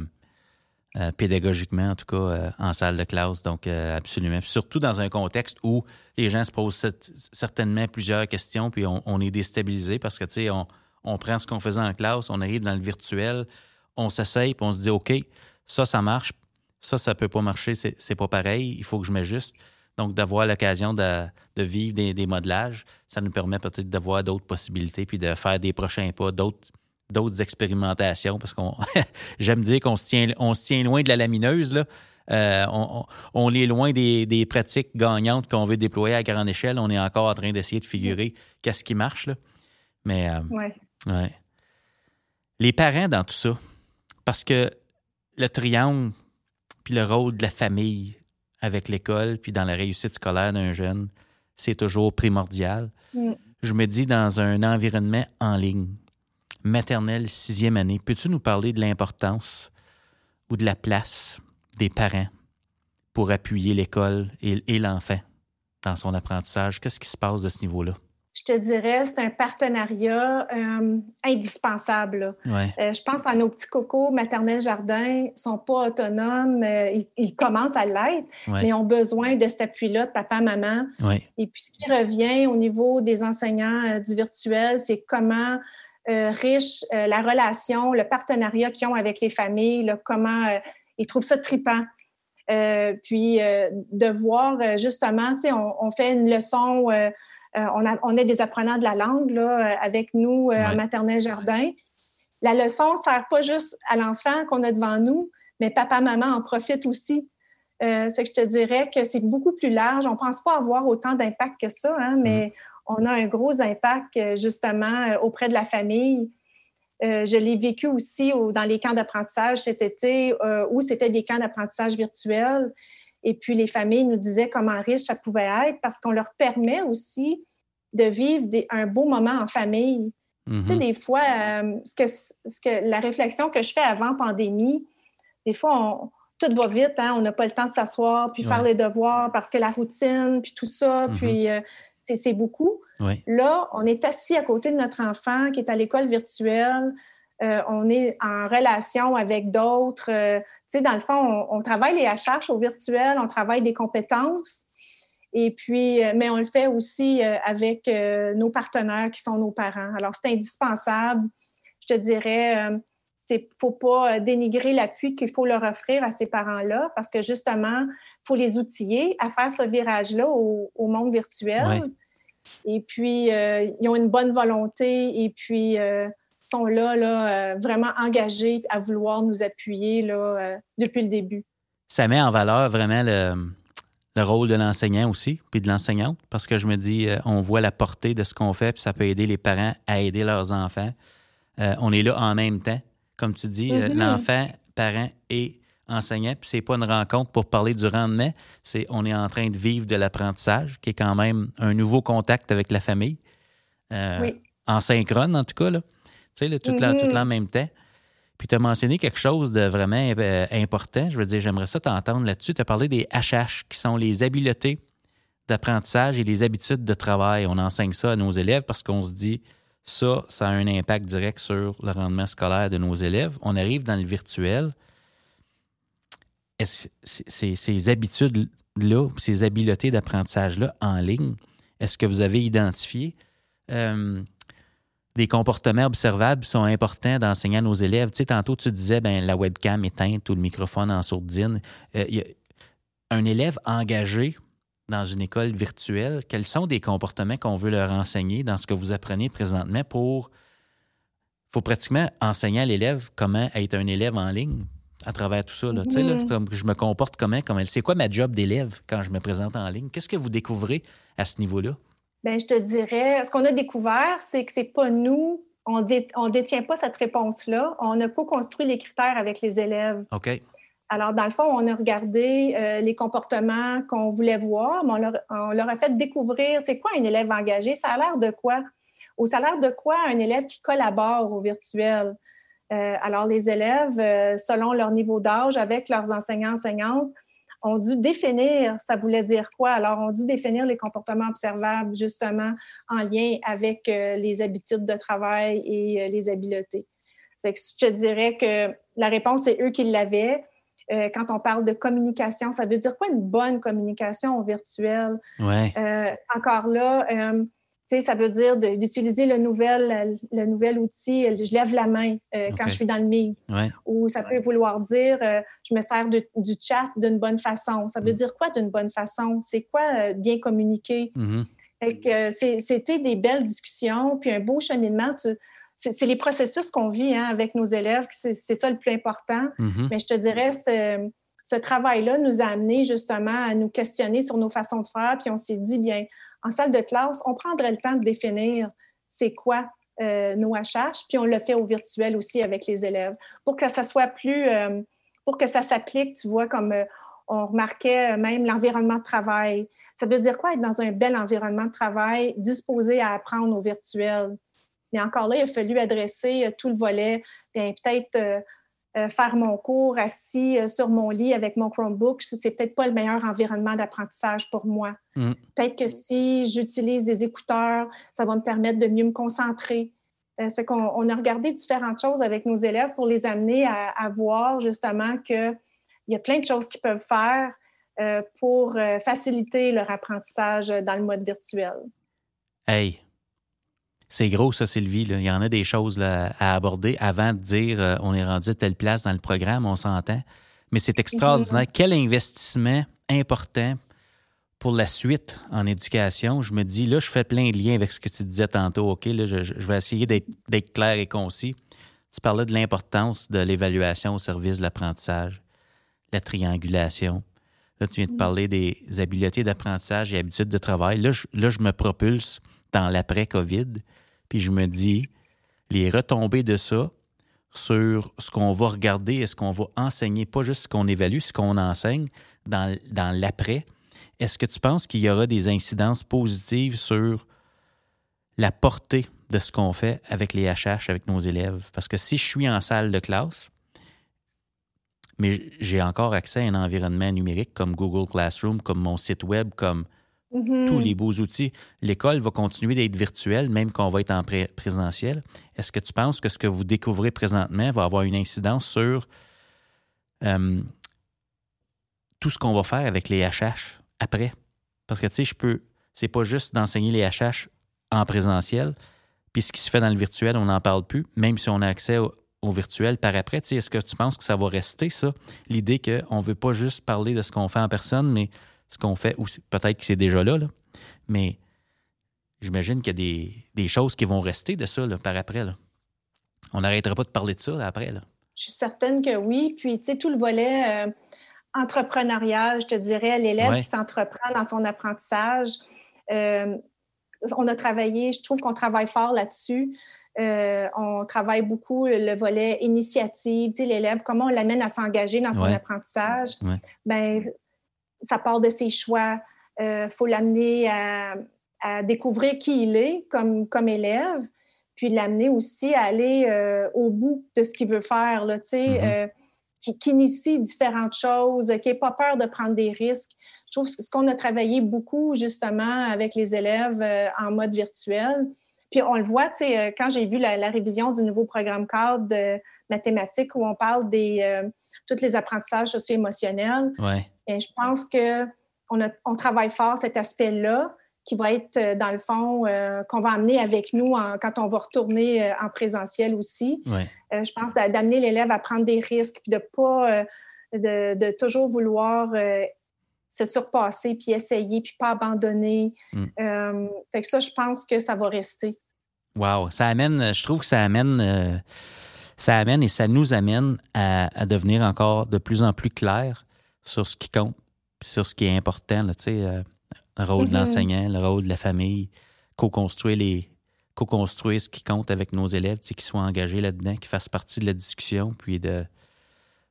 euh, pédagogiquement, en tout cas, euh, en salle de classe. Donc, euh, absolument. surtout dans un contexte où les gens se posent certainement plusieurs questions, puis on, est déstabilisé parce que, tu sais, on, prend ce qu'on faisait en classe, on arrive dans le virtuel, on s'essaye, puis on se dit, OK, ça, ça marche, ça, ça peut pas marcher, c'est pas pareil, il faut que je m'ajuste. Donc, d'avoir l'occasion de, vivre des, des, modelages, ça nous permet peut-être d'avoir d'autres possibilités, puis de faire des prochains pas, d'autres d'autres expérimentations parce qu'on j'aime dire qu'on se tient on se tient loin de la lamineuse là. Euh, on, est loin des, pratiques gagnantes qu'on veut déployer à grande échelle. On est encore en train d'essayer de figurer qu'est-ce qui marche là. Mais euh, ouais. les parents dans tout ça, parce que le triangle puis le rôle de la famille avec l'école puis dans la réussite scolaire d'un jeune, c'est toujours primordial. Mm. Je me dis dans un environnement en ligne maternelle, sixième année. Peux-tu nous parler de l'importance ou de la place des parents pour appuyer l'école et, l'enfant dans son apprentissage? Qu'est-ce qui se passe de ce niveau-là? je te dirais, c'est un partenariat euh, indispensable. Euh, je pense à nos petits cocos maternels jardin, ne sont pas autonomes, euh, ils, commencent à l'être, mais ont besoin de cet appui-là de papa, maman. Et puis, ce qui revient au niveau des enseignants du virtuel, c'est comment euh, riche, euh, la relation, le partenariat qu'ils ont avec les familles, comment euh, ils trouvent ça tripant. puis de voir justement, on, on fait une leçon, on, a, on est des apprenants de la langue là, avec nous en maternelle jardin. La leçon ne sert pas juste à l'enfant qu'on a devant nous, mais papa, maman en profite aussi Euh, c'est que je te dirais que c'est beaucoup plus large. On ne pense pas avoir autant d'impact que ça, hein, mais mm. On a un gros impact euh, justement euh, auprès de la famille. je l'ai vécu aussi dans les camps d'apprentissage cet été, où c'était des camps d'apprentissage virtuels. Et puis les familles nous disaient comment riche ça pouvait être parce qu'on leur permet aussi de vivre un beau moment en famille. Tu sais, mm-hmm. des fois, ce que, ce que, la réflexion que je fais avant pandémie, des fois, on, tout va vite, hein? on n'a pas le temps de s'asseoir, puis faire les devoirs parce que la routine, puis tout ça, mm-hmm. puis euh, c'est beaucoup. Là, on est assis à côté de notre enfant qui est à l'école virtuelle. Euh, on est en relation avec d'autres. Euh, tu sais, dans le fond, on, travaille les HH au virtuel, on travaille des compétences. Et puis, mais on le fait aussi avec nos partenaires qui sont nos parents. Alors, c'est indispensable, je te dirais il ne faut pas euh, dénigrer l'appui qu'il faut leur offrir à ces parents-là parce que justement, faut les outiller à faire ce virage-là au, monde virtuel. Et puis, euh, ils ont une bonne volonté et puis euh, sont là, là vraiment engagés à vouloir nous appuyer là, depuis le début. Ça met en valeur vraiment le, le rôle de l'enseignant aussi, puis de l'enseignante, parce que je me dis, on voit la portée de ce qu'on fait, puis ça peut aider les parents à aider leurs enfants. on est là en même temps comme tu dis, euh, mm-hmm. l'enfant, parent et enseignant. Puis c'est pas une rencontre pour parler du rendement, c'est on est en train de vivre de l'apprentissage, qui est quand même un nouveau contact avec la famille. Euh, en synchrone, en tout cas, là. Tu sais, tout, mm-hmm. en même temps. Puis tu as mentionné quelque chose de vraiment euh, important. Je veux dire, j'aimerais ça t'entendre là-dessus. Tu as parlé des HH, qui sont les habiletés d'apprentissage et les habitudes de travail. On enseigne ça à nos élèves parce qu'on se dit, ça, ça a un impact direct sur le rendement scolaire de nos élèves. On arrive dans le virtuel. Ces, ces habitudes-là, ces habiletés d'apprentissage-là en ligne, est-ce que vous avez identifié euh, des comportements observables qui sont importants d'enseigner à nos élèves? Tu sais, tantôt, tu disais, ben, la webcam éteinte ou le microphone en sourdine. Euh, un élève engagé dans une école virtuelle, quels sont des comportements qu'on veut leur enseigner dans ce que vous apprenez présentement pour. Il faut pratiquement enseigner à l'élève comment être un élève en ligne? À travers tout ça. Là. Mm-hmm. je me comporte comment, comment c'est quoi ma job d'élève quand je me présente en ligne? Qu'est-ce que vous découvrez à ce niveau-là? Bien, je te dirais, ce qu'on a découvert, c'est que c'est pas nous, on ne détient pas cette réponse-là. On n'a pas construit les critères avec les élèves. OK. Alors, dans le fond, on a regardé euh, les comportements qu'on voulait voir, mais on leur, a fait découvrir c'est quoi un élève engagé, ça a l'air de quoi? Ou ça a l'air de quoi un élève qui collabore au virtuel? Euh, alors, les élèves, euh, selon leur niveau d'âge, avec leurs enseignants, enseignantes, ont dû définir ça voulait dire quoi? Alors, ont dû définir les comportements observables justement en lien avec les habitudes de travail et les habiletés. Fait que je te dirais que la réponse, c'est eux qui l'avaient. Euh, quand on parle de communication, ça veut dire quoi une bonne communication au virtuel? Euh, encore là, euh, ça veut dire d'utiliser le nouvel, le nouvel outil. Je lève la main quand je suis dans le meet. Ou ça peut vouloir dire je me sers du chat d'une bonne façon. Ça veut mm. dire quoi d'une bonne façon? C'est quoi bien communiquer? Mm-hmm. C'était des belles discussions, puis un beau cheminement c'est les processus qu'on vit hein, avec nos élèves, c'est ça le plus important. Mm-hmm. Mais je te dirais, ce, travail-là nous a amené justement à nous questionner sur nos façons de faire, puis on s'est dit, bien, en salle de classe, on prendrait le temps de définir c'est quoi euh, nos HH, puis on le fait au virtuel aussi avec les élèves, pour que ça soit plus, euh, pour que ça s'applique, tu vois, comme euh, on remarquait même l'environnement de travail. Ça veut dire quoi être dans un bel environnement de travail, disposé à apprendre au virtuel? Mais encore là, il a fallu adresser tout le volet, bien peut-être euh, euh, faire mon cours assis sur mon lit avec mon Chromebook, c'est peut-être pas le meilleur environnement d'apprentissage pour moi. Mm. Peut-être que si j'utilise des écouteurs, ça va me permettre de mieux me concentrer. Ça fait qu'on on a regardé différentes choses avec nos élèves pour les amener à, voir justement qu'il y a plein de choses qu'ils peuvent faire pour faciliter leur apprentissage dans le mode virtuel. Hey, c'est gros, ça, Sylvie. Il y en a des choses à aborder avant de dire euh, on est rendu à telle place dans le programme, on s'entend. Mais c'est extraordinaire. Quel investissement important pour la suite en éducation. Je me dis, là, je fais plein de liens avec ce que tu disais tantôt. OK, là, je, vais essayer d'être clair et concis. Tu parlais de l'importance de l'évaluation au service de l'apprentissage, la triangulation, Là, tu viens de parler des habiletés d'apprentissage et habitudes de travail. Là je, là, je me propulse dans l'après-COVID, puis je me dis, les retombées de ça sur ce qu'on va regarder et ce qu'on va enseigner, pas juste ce qu'on évalue, ce qu'on enseigne dans, dans l'après. Est-ce que tu penses qu'il y aura des incidences positives sur la portée de ce qu'on fait avec les HH, avec nos élèves? Parce que si je suis en salle de classe, mais j'ai encore accès à un environnement numérique comme Google Classroom, comme mon site web, comme Mhm. tous les beaux outils. L'école va continuer d'être virtuelle, même quand on va être en pré- présentiel. Est-ce que tu penses que ce que vous découvrez présentement va avoir une incidence sur euh, tout ce qu'on va faire avec les HH après? Parce que, tu sais, je peux. C'est pas juste d'enseigner les HH en présentiel, puis ce qui se fait dans le virtuel, on n'en parle plus, même si on a accès au, au virtuel par après. Tu sais, Est-ce que tu penses que ça va rester, ça? L'idée qu'on ne veut pas juste parler de ce qu'on fait en personne, mais ce qu'on fait, ou peut-être que c'est déjà là, là. mais j'imagine qu'il y a des, des choses qui vont rester de ça là, par après. Là. On n'arrêtera pas de parler de ça après. Là. Je suis certaine que oui. Puis, tu sais, tout le volet euh, entrepreneurial, je te dirais, l'élève Ouais. qui s'entreprend dans son apprentissage. euh, on a travaillé, je trouve qu'on travaille fort là-dessus. Euh, on travaille beaucoup le volet initiative, l'élève, comment on l'amène à s'engager dans son Ouais. apprentissage. Ouais. Ben, ça part de ses choix. Il faut l'amener à, à découvrir qui il est comme, comme élève, puis l'amener aussi à aller euh, au bout de ce qu'il veut faire, là, Mhm. euh, qui, qui initie différentes choses, qui n'ait pas peur de prendre des risques. Je trouve que ce qu'on a travaillé beaucoup, justement, avec les élèves euh, en mode virtuel, puis on le voit, euh, quand j'ai vu la, la révision du nouveau programme cadre de mathématiques où on parle des euh, tous les apprentissages socio-émotionnels, Ouais. et je pense que on, a- on travaille fort cet aspect-là qui va être, euh, dans le fond, euh, qu'on va amener avec nous en- quand on va retourner euh, en présentiel aussi. Ouais. Euh, je pense d'a- d'amener l'élève à prendre des risques, puis de pas de, de toujours vouloir se surpasser, puis essayer, puis pas abandonner. Mm. Fait que ça, je pense que ça va rester. Wow. Ça amène, je trouve que ça amène, ça amène et ça nous amène à, à devenir encore de plus en plus clair sur ce qui compte, sur ce qui est important. Là, euh, le rôle de Mhm. l'enseignant, le rôle de la famille, co-construire les co-construire ce qui compte avec nos élèves, qu'ils soient engagés là-dedans, qu'ils fassent partie de la discussion, puis de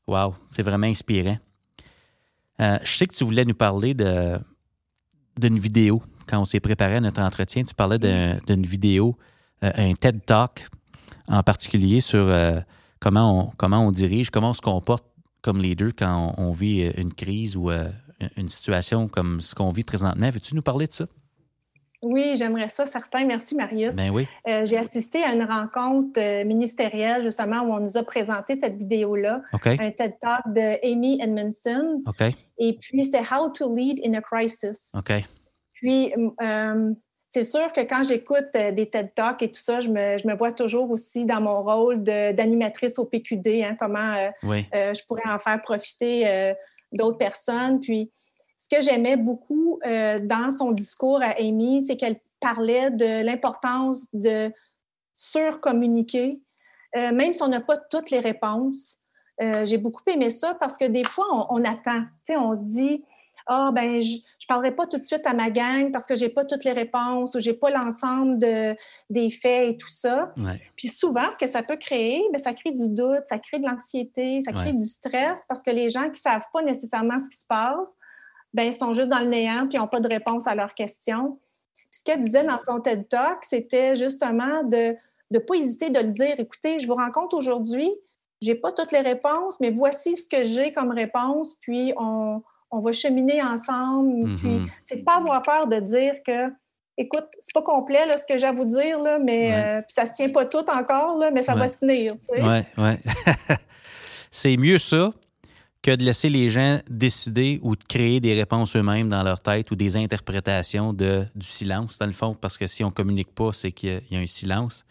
Wow, c'est vraiment inspirant. Euh, je sais que tu voulais nous parler d'une vidéo quand on s'est préparé à notre entretien. Tu parlais d'un- d'une vidéo, euh, un TED Talk en particulier sur euh, comment, on, comment on dirige, comment on se comporte comme leader quand on, on vit euh, une crise ou euh, une situation comme ce qu'on vit présentement. Veux-tu nous parler de ça? Oui, j'aimerais ça, certain. Merci, Marius. Ben oui. Euh, J'ai assisté à une rencontre ministérielle, justement, où on nous a présenté cette vidéo-là, un TED Talk de Amy Edmondson. Et puis, c'est How to Lead in a Crisis. OK. Puis, euh, c'est sûr que quand j'écoute euh, des TED Talks et tout ça, je me, je me vois toujours aussi dans mon rôle d'animatrice au PQD, hein, comment euh, Oui. euh, je pourrais en faire profiter euh, d'autres personnes. Puis, ce que j'aimais beaucoup dans son discours à Amy, c'est qu'elle parlait de l'importance de surcommuniquer, même si on n'a pas toutes les réponses. J'ai beaucoup aimé ça parce que des fois, on, on attend. On se dit, ah, ben, je ne parlerai pas tout de suite à ma gang parce que je n'ai pas toutes les réponses ou je n'ai pas l'ensemble de, des faits et tout ça. Ouais. Puis souvent, ce que ça peut créer, bien, ça crée du doute, ça crée de l'anxiété, ça crée Ouais. du stress parce que les gens qui ne savent pas nécessairement ce qui se passe, ben, ils sont juste dans le néant puis n'ont pas de réponse à leurs questions. Puis ce qu'elle disait dans son TED Talk, c'était justement de ne pas hésiter de le dire. Écoutez, je vous rencontre aujourd'hui, je n'ai pas toutes les réponses, mais voici ce que j'ai comme réponse, puis on, on va cheminer ensemble. Mhm. Puis c'est de pas avoir peur de dire que écoute, c'est pas complet là, ce que j'ai à vous dire, là, mais Ouais. euh, puis ça se tient pas tout encore, là, mais ça Ouais. va se tenir. tu sais. Ouais, ouais. c'est mieux ça que de laisser les gens décider ou de créer des réponses eux-mêmes dans leur tête ou des interprétations de, du silence, dans le fond, parce que si on communique pas, c'est qu'il y y a un silence,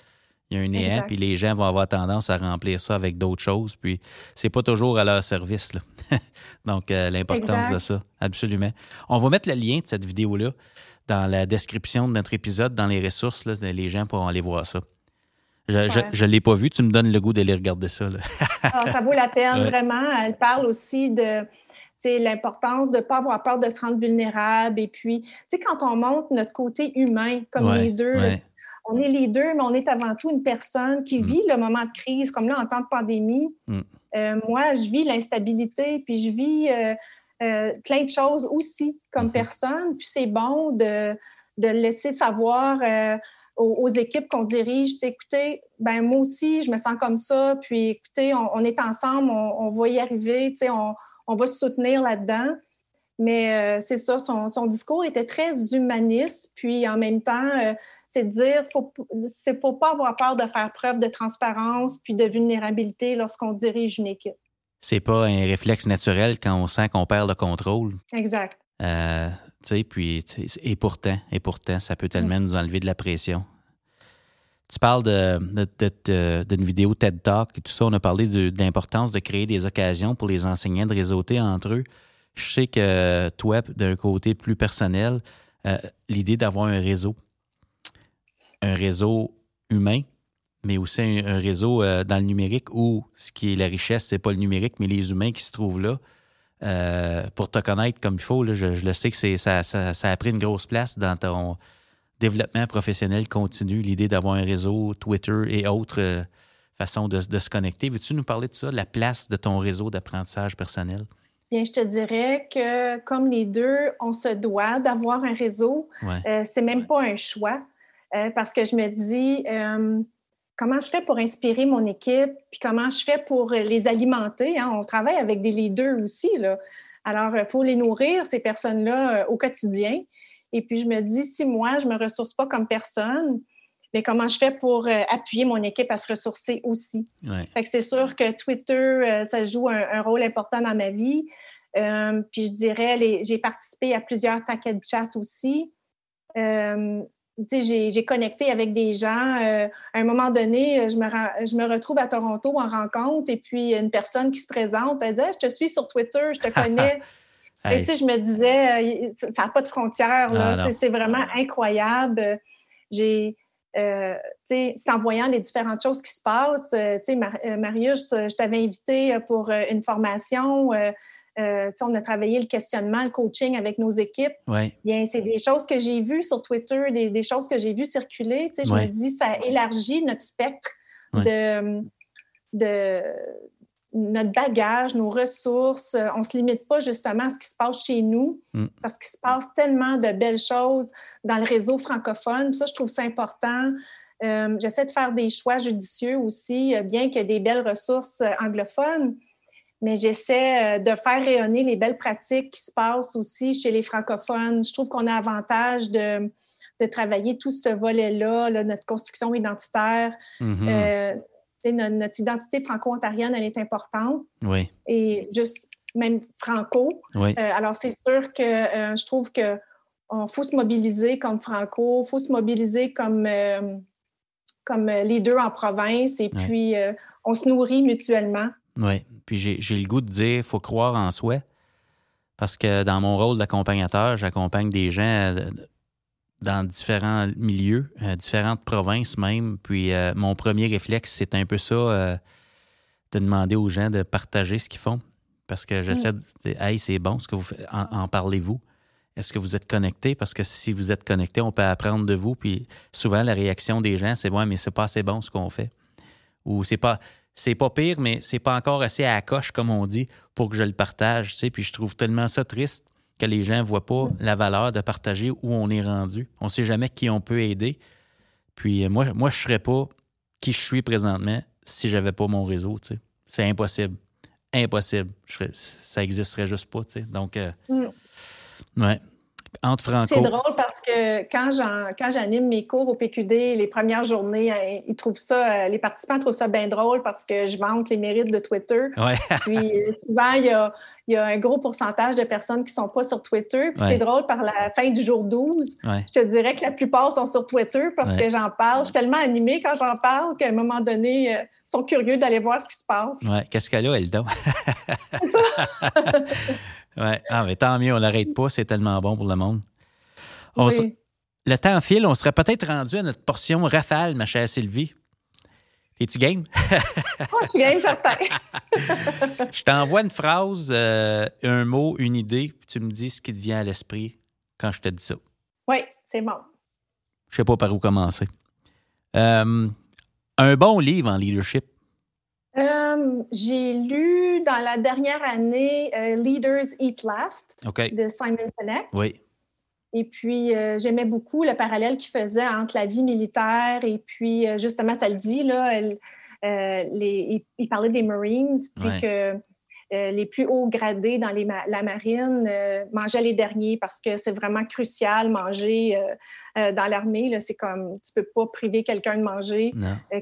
il y a un néant, puis les gens vont avoir tendance à remplir ça avec d'autres choses, puis c'est pas toujours à leur service. Là. Donc, euh, l'importance de ça, absolument. On va mettre le lien de cette vidéo-là dans la description de notre épisode, dans les ressources, là, les gens pourront aller voir ça. Je ne l'ai pas vu, tu me donnes le goût d'aller regarder ça. Là. Ah, ça vaut la peine, Ouais. vraiment. Elle parle aussi de, l'importance de ne pas avoir peur de se rendre vulnérable. Et puis, tu sais, quand on montre notre côté humain, comme les deux, on est les deux, mais on est avant tout une personne qui mm. vit le moment de crise, comme là, en temps de pandémie. Mm. Euh, moi, je vis l'instabilité, puis je vis euh, euh, plein de choses aussi comme mm-hmm. personne. Puis c'est bon de, de laisser savoir aux, équipes qu'on dirige, écoutez, ben moi aussi, je me sens comme ça, puis écoutez, on, est ensemble, on, va y arriver, on, on va se soutenir là-dedans. Mais euh, c'est ça, son, discours était très humaniste. Puis en même temps, euh, c'est de dire qu'il ne faut pas avoir peur de faire preuve de transparence puis de vulnérabilité lorsqu'on dirige une équipe. C'est pas un réflexe naturel quand on sent qu'on perd le contrôle. Exact. Euh, puis, et pourtant, et pourtant, ça peut tellement mm. nous enlever de la pression. Tu parles d'une de, de, vidéo TED Talk et tout ça. On a parlé de, l'importance de créer des occasions pour les enseignants de réseauter entre eux. Je sais que toi, d'un côté plus personnel, euh, l'idée d'avoir un réseau, un réseau humain, mais aussi un, réseau euh, dans le numérique où ce qui est la richesse, c'est pas le numérique, mais les humains qui se trouvent là. Euh, pour te connaître comme il faut, je, le sais que ça, a pris une grosse place dans ton développement professionnel continu, l'idée d'avoir un réseau, Twitter et autres façons de se connecter. Veux-tu nous parler de ça, la place de ton réseau d'apprentissage personnel? Bien, je te dirais que comme les deux, on se doit d'avoir un réseau. Euh, c'est même pas un choix euh, parce que je me dis euh, comment je fais pour inspirer mon équipe, puis comment je fais pour les alimenter. Hein? On travaille avec des leaders aussi. Là. Alors, il faut les nourrir, ces personnes-là, au quotidien. Et puis, je me dis, si moi, je ne me ressource pas comme personne, mais comment je fais pour euh, appuyer mon équipe à se ressourcer aussi? c'est sûr que Twitter, euh, ça joue un, rôle important dans ma vie. Euh, puis je dirais, j'ai participé à plusieurs taquets de chat aussi. j'ai connecté avec des gens. à un moment donné, je me, je me retrouve à Toronto en rencontre et puis une personne qui se présente, elle dit Je te suis sur Twitter, je te connais. Et je me disais, ça n'a pas de frontières. Ah, c'est vraiment incroyable. J'ai euh, c'est en voyant les différentes choses qui se passent. Euh, euh, Marius, je, t'avais invité pour une formation. on a travaillé le questionnement, le coaching avec nos équipes. Bien, c'est des choses que j'ai vues sur Twitter, des, choses que j'ai vues circuler. Je me dis, ça élargit notre spectre de, de, notre bagage, nos ressources. Euh, on ne se limite pas justement à ce qui se passe chez nous, mm. parce qu'il se passe tellement de belles choses dans le réseau francophone. Ça, je trouve ça important. Euh, j'essaie de faire des choix judicieux aussi, euh, bien qu'il y ait des belles ressources anglophones, mais j'essaie de faire rayonner les belles pratiques qui se passent aussi chez les francophones. Je trouve qu'on a avantage de, de travailler tout ce volet-là, notre construction identitaire. Mm-hmm notre, identité franco-ontarienne, elle est importante. Oui. Et juste même franco. Oui. Euh, alors, c'est sûr que euh, je trouve que faut se mobiliser comme franco, il faut se mobiliser comme, euh, comme leader en province et puis on se nourrit mutuellement. Oui. Puis j'ai le goût de dire il faut croire en soi. Parce que dans mon rôle d'accompagnateur, j'accompagne des gens dans différents milieux, euh, différentes provinces même. Puis euh, mon premier réflexe, c'est un peu ça, euh, de demander aux gens de partager ce qu'ils font. Parce que j'essaie de dire, hey, c'est bon ce que vous faites, en, parlez-vous. Est-ce que vous êtes connecté? Parce que si vous êtes connecté, on peut apprendre de vous. Puis souvent, la réaction des gens, c'est ouais, mais c'est pas assez bon ce qu'on fait. Ou c'est pas. C'est pas pire, mais c'est pas encore assez à la coche, comme on dit, pour que je le partage. Tu sais? Puis je trouve tellement ça triste que les gens ne voient pas la valeur de partager où on est rendu. On ne sait jamais qui on peut aider. Puis euh, moi, moi je ne serais pas qui je suis présentement si je n'avais pas mon réseau. C'est impossible. Impossible. ça n'existerait juste pas. Donc, euh, mm. ouais. C'est drôle parce que quand j'anime mes cours au PQD, les premières journées, euh, ils trouvent ça, euh, les participants trouvent ça bien drôle parce que je vante les mérites de Twitter. Puis euh, souvent, il y a, un gros pourcentage de personnes qui ne sont pas sur Twitter. Puis c'est drôle, par la fin du jour 12, je te dirais que la plupart sont sur Twitter parce que j'en parle. Je suis tellement animée quand j'en parle qu'à un moment donné, ils sont curieux d'aller voir ce qui se passe. Oui, qu'est-ce qu'elle a, elle, donc? Ouais. Ah, mais tant mieux, on l'arrête pas, c'est tellement bon pour le monde. Le temps file, on serait peut-être rendu à notre portion rafale, ma chère Sylvie. Es-tu game? oh, je suis game, certain. je t'envoie une phrase, euh, un mot, une idée, puis tu me dis ce qui te vient à l'esprit quand je te dis ça. Oui, c'est bon. Je sais pas par où commencer. Euh, un bon livre en leadership. Euh, j'ai lu dans la dernière année Leaders Eat Last de Simon Sinek. Oui. Et puis, euh, j'aimais beaucoup le parallèle qu'il faisait entre la vie militaire et puis, euh, justement, ça le dit, là, euh, il, parlait des Marines, puis que les plus hauts gradés dans la marine mangeaient les derniers parce que c'est vraiment crucial manger dans l'armée. C'est comme, tu peux pas priver quelqu'un de manger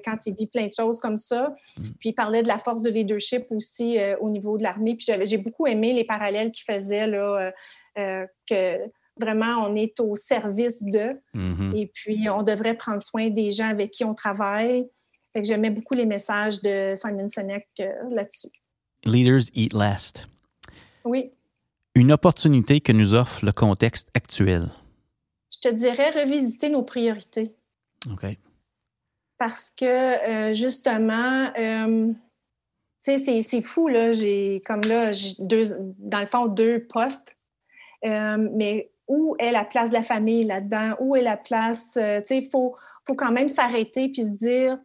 quand il vit plein de choses comme ça. Mm. Puis il parlait de la force de leadership aussi au niveau de l'armée. Puis j'ai beaucoup aimé les parallèles qu'il faisait, là, que Vraiment, on est au service d'eux. Mm-hmm. Et puis, on devrait prendre soin des gens avec qui on travaille. J'aimais beaucoup les messages de Simon Sinek euh, là-dessus. Leaders eat last. Oui. Une opportunité que nous offre le contexte actuel. Je te dirais revisiter nos priorités. OK. Parce que, euh, justement, euh, tu sais, c'est fou, là. J'ai, comme là, j'ai deux, dans le fond, deux postes. mais où est la place de la famille là-dedans, où est la place, euh, tu sais, il faut, faut quand même s'arrêter puis se dire,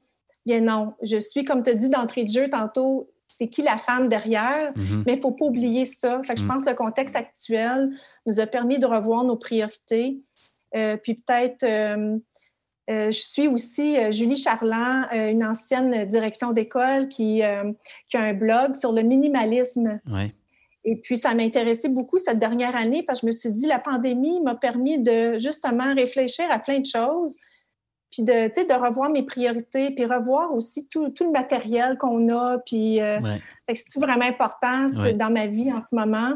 bien non, je suis, comme tu as dit d'entrée de jeu tantôt, c'est qui la femme derrière, mm-hmm. mais il ne faut pas oublier ça. Fait que je mm. pense que le contexte actuel nous a permis de revoir nos priorités. Euh, puis peut-être, euh, je suis aussi Julie Charland, une ancienne direction d'école qui, qui, a un blog sur le minimalisme. Ouais. Et puis, ça m'intéressait beaucoup cette dernière année parce que je me suis dit, la pandémie m'a permis de justement réfléchir à plein de choses, puis de, de revoir mes priorités, puis revoir aussi tout, le matériel qu'on a. Puis, euh, c'est vraiment important? Dans ma vie en ce moment.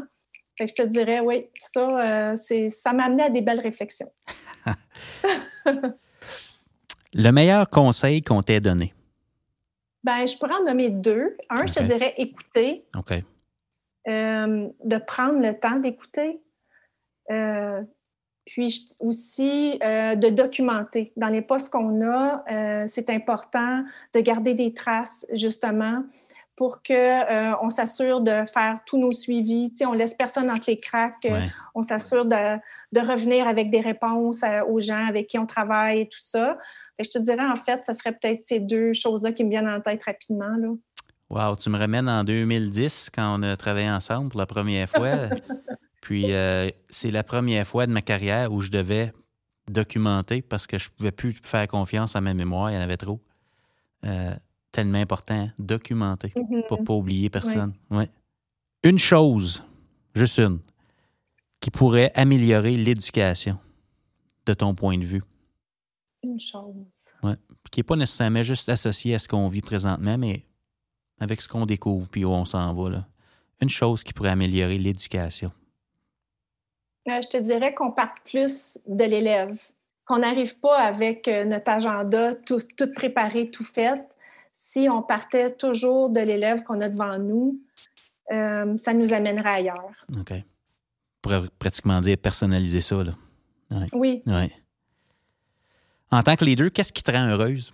Fait que je te dirais, oui, ça, euh, ça m'a amené à des belles réflexions. le meilleur conseil qu'on t'ait donné? Ben, je pourrais en nommer deux. Un, je te dirais écouter. OK. Euh, de prendre le temps d'écouter. Euh, puis aussi euh, de documenter. Dans les postes qu'on a, c'est important de garder des traces, justement, pour qu'on on s'assure de faire tous nos suivis. Tu sais, on laisse personne entre les cracks. On s'assure de, de, revenir avec des réponses aux gens avec qui on travaille et tout ça. Et je te dirais, en fait, ce serait peut-être ces deux choses-là qui me viennent en tête rapidement. Là. Wow, tu me ramènes en 2010 quand on a travaillé ensemble pour la première fois. Puis euh, c'est la première fois de ma carrière où je devais documenter parce que je ne pouvais plus faire confiance à ma mémoire, il y en avait trop. Euh, tellement important, documenter mm-hmm. pour ne pas oublier personne. Ouais. Une chose, juste une, qui pourrait améliorer l'éducation de ton point de vue. Une chose. Oui. Qui n'est pas nécessairement juste associée à ce qu'on vit présentement, mais avec ce qu'on découvre puis où on s'en va. Là. Une chose qui pourrait améliorer l'éducation. Euh, je te dirais qu'on parte plus de l'élève, qu'on n'arrive pas avec euh, notre agenda tout, préparé, tout fait. Si on partait toujours de l'élève qu'on a devant nous, euh, ça nous amènerait ailleurs. OK. On pourrait pratiquement dire personnaliser ça. Là. Oui. Ouais. En tant que leader, qu'est-ce qui te rend heureuse?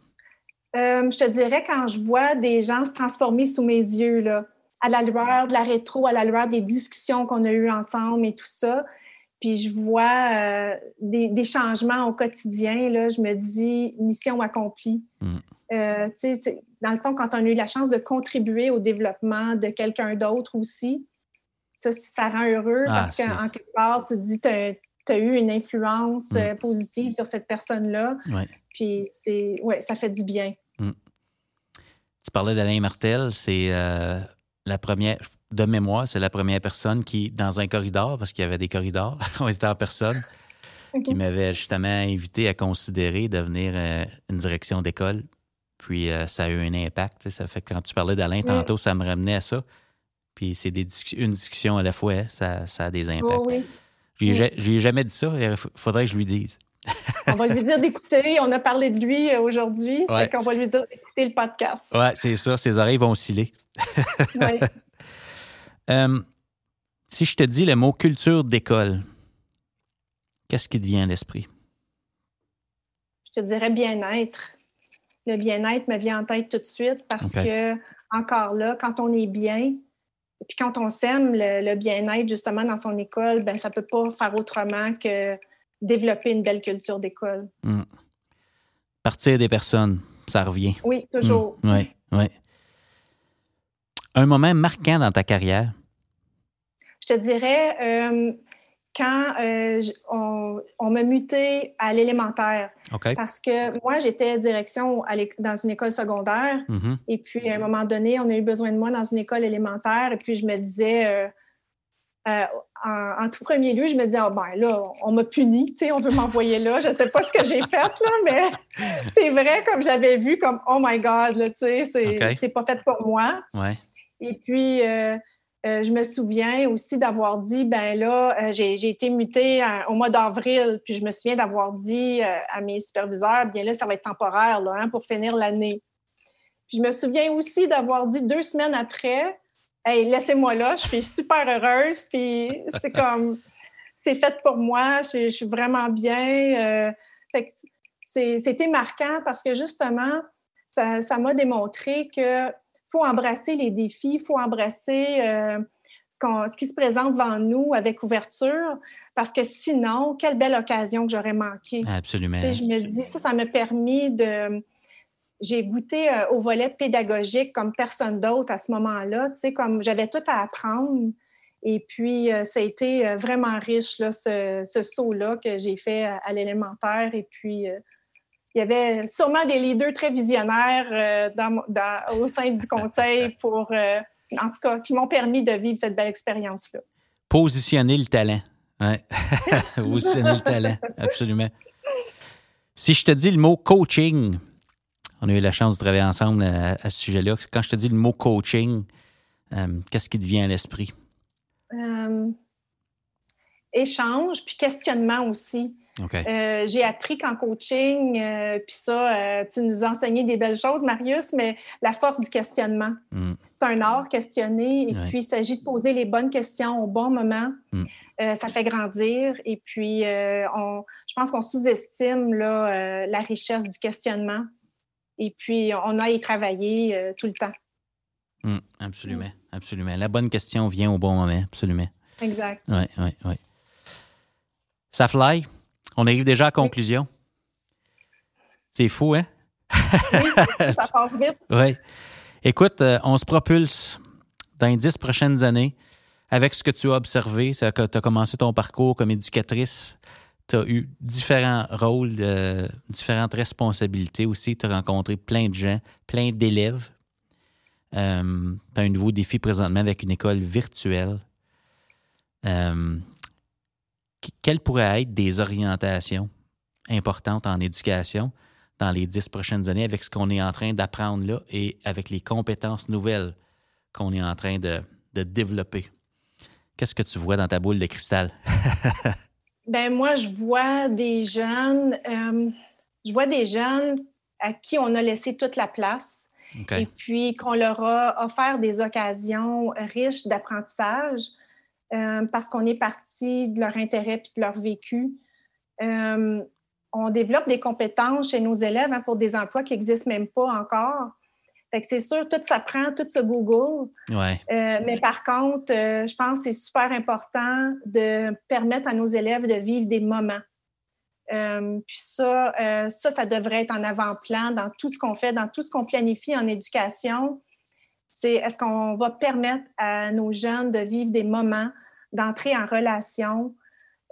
Euh, je te dirais quand je vois des gens se transformer sous mes yeux, là, à la lueur de la rétro, à la lueur des discussions qu'on a eues ensemble et tout ça, puis je vois euh, des, changements au quotidien, là, je me dis mission accomplie. Mm. Euh, dans le fond, quand on a eu la chance de contribuer au développement de quelqu'un d'autre aussi, ça, ça rend heureux ah, parce qu'en quelque part, tu te dis, tu as, eu une influence mm. positive sur cette personne-là. Puis, ouais, ça fait du bien. Tu parlais d'Alain Martel, c'est euh, la première, de mémoire, c'est la première personne qui, dans un corridor, parce qu'il y avait des corridors, on était en personne, qui m'avait justement invité à considérer devenir euh, une direction d'école. Puis euh, ça a eu un impact. Ça fait que quand tu parlais d'Alain tantôt, ça me ramenait à ça. Puis c'est une discussion à la fois, hein, ça, a des impacts. Oh, oui. Je lui ai jamais dit ça, il faudrait que je lui dise on va lui dire d'écouter. On a parlé de lui euh, aujourd'hui. C'est qu'on va lui dire d'écouter le podcast. Oui, c'est ça. Ses oreilles vont osciller. oui. Euh, si je te dis le mot culture d'école, qu'est-ce qui te vient à l'esprit? Je te dirais bien-être. le bien-être me vient en tête tout de suite parce que, encore là, quand on est bien, et puis quand on sème le, bien-être justement dans son école, ben ça ne peut pas faire autrement que développer une belle culture d'école. Hmm. Partir des personnes, ça revient. Oui, toujours. Oui, oui. Un moment marquant dans ta carrière? Je te dirais, euh, quand euh, on, m'a muté à l'élémentaire. Parce que moi, j'étais direction dans une école secondaire. Mm-hmm. Et puis, à un moment donné, on a eu besoin de moi dans une école élémentaire. Et puis, je me disais, euh, en, tout premier lieu, je me disais, ah, ben là, on m'a puni, on veut m'envoyer là. Je ne sais pas ce que j'ai fait, là, mais c'est vrai, comme j'avais vu, comme, oh my God, tu sais, c'est pas fait pour moi. Et puis, euh, je me souviens aussi d'avoir dit, ben là, euh, j'ai été mutée au mois d'avril, puis je me souviens d'avoir dit euh, à mes superviseurs, bien là, ça va être temporaire là, hein, pour finir l'année. je me souviens aussi d'avoir dit deux semaines après, hey, laissez-moi là, je suis super heureuse, puis c'est comme, c'est fait pour moi, je, suis vraiment bien. C'était marquant parce que justement, ça m'a démontré que faut embrasser les défis, il faut embrasser euh, ce, qui se présente devant nous avec ouverture, parce que sinon, quelle belle occasion que j'aurais manqué. Absolument. je me dis, ça, ça m'a permis de. J'ai goûté euh, au volet pédagogique comme personne d'autre à ce moment-là. Tu sais, comme j'avais tout à apprendre. Et puis, euh, ça a été vraiment riche, là, ce, ce saut-là que j'ai fait à, l'élémentaire. Et puis, il y avait sûrement des leaders très visionnaires euh, au sein du conseil pour, euh, en tout cas, qui m'ont permis de vivre cette belle expérience-là. Positionner le talent. Ouais. Positionner le talent, absolument. Si je te dis le mot coaching, on a eu la chance de travailler ensemble à, ce sujet-là. Quand je te dis le mot coaching, euh, qu'est-ce qui te vient à l'esprit? échange, puis questionnement aussi. Euh, j'ai appris qu'en coaching, euh, puis ça, euh, tu nous enseignais des belles choses, Marius, mais la force du questionnement. Mm. C'est un art, questionner, et puis il s'agit de poser les bonnes questions au bon moment. Mm. ça fait grandir, et puis on, je pense qu'on sous-estime la richesse du questionnement, et puis on a à y travailler tout le temps. Mm, absolument, absolument. La bonne question vient au bon moment, absolument. Exact. Oui, oui, oui. Ça fly? On arrive déjà à conclusion. C'est fou, hein? oui, ça part vite. Oui. Écoute, euh, on se propulse dans les dix prochaines années avec ce que tu as observé. Tu as, commencé ton parcours comme éducatrice. Tu as eu différents rôles, euh, différentes responsabilités aussi. Tu as rencontré plein de gens, plein d'élèves. Euh, tu as un nouveau défi présentement avec une école virtuelle quelles pourraient être des orientations importantes en éducation dans les dix prochaines années avec ce qu'on est en train d'apprendre là et avec les compétences nouvelles qu'on est en train de, développer? Qu'est-ce que tu vois dans ta boule de cristal? ben moi, je vois des jeunes, euh, je vois des jeunes à qui on a laissé toute la place et puis qu'on leur a offert des occasions riches d'apprentissage euh, parce qu'on est parti de leur intérêt puis de leur vécu. Euh, on développe des compétences chez nos élèves hein, pour des emplois qui n'existent même pas encore. Fait que c'est sûr, tout s'apprend, tout se Google. Ouais. Euh, mais par contre, je pense que c'est super important de permettre à nos élèves de vivre des moments. puis ça, ça, ça devrait être en avant-plan dans tout ce qu'on fait, dans tout ce qu'on planifie en éducation c'est est-ce qu'on va permettre à nos jeunes de vivre des moments, d'entrer en relation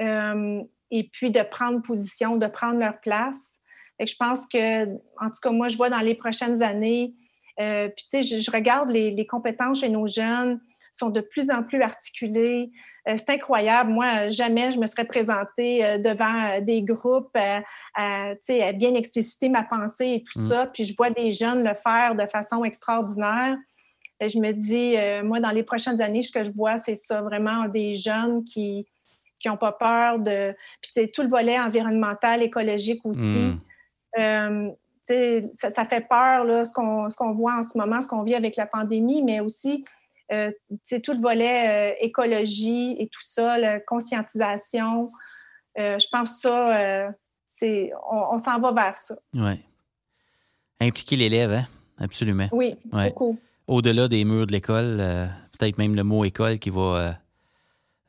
euh, et puis de prendre position, de prendre leur place? Et je pense que, en tout cas, moi, je vois dans les prochaines années, euh, puis tu sais, je, regarde les, compétences chez nos jeunes sont de plus en plus articulées. Euh, c'est incroyable. Moi, jamais je me serais présentée devant des groupes à, bien expliciter ma pensée et tout mmh. ça. Puis je vois des jeunes le faire de façon extraordinaire. Je me dis, euh, moi, dans les prochaines années, ce que je vois, c'est ça, vraiment des jeunes qui n'ont pas peur de... Puis, tout le volet environnemental, écologique aussi. Hmm. Euh, ça, ça, fait peur, là, ce qu'on voit en ce moment, ce qu'on vit avec la pandémie, mais aussi euh, tout le volet écologie et tout ça, la conscientisation. je pense que ça, c'est, on, on s'en va vers ça. Oui. Impliquer l'élève, hein? Absolument. Oui, beaucoup. Au-delà des murs de l'école, euh, peut-être même le mot école qui va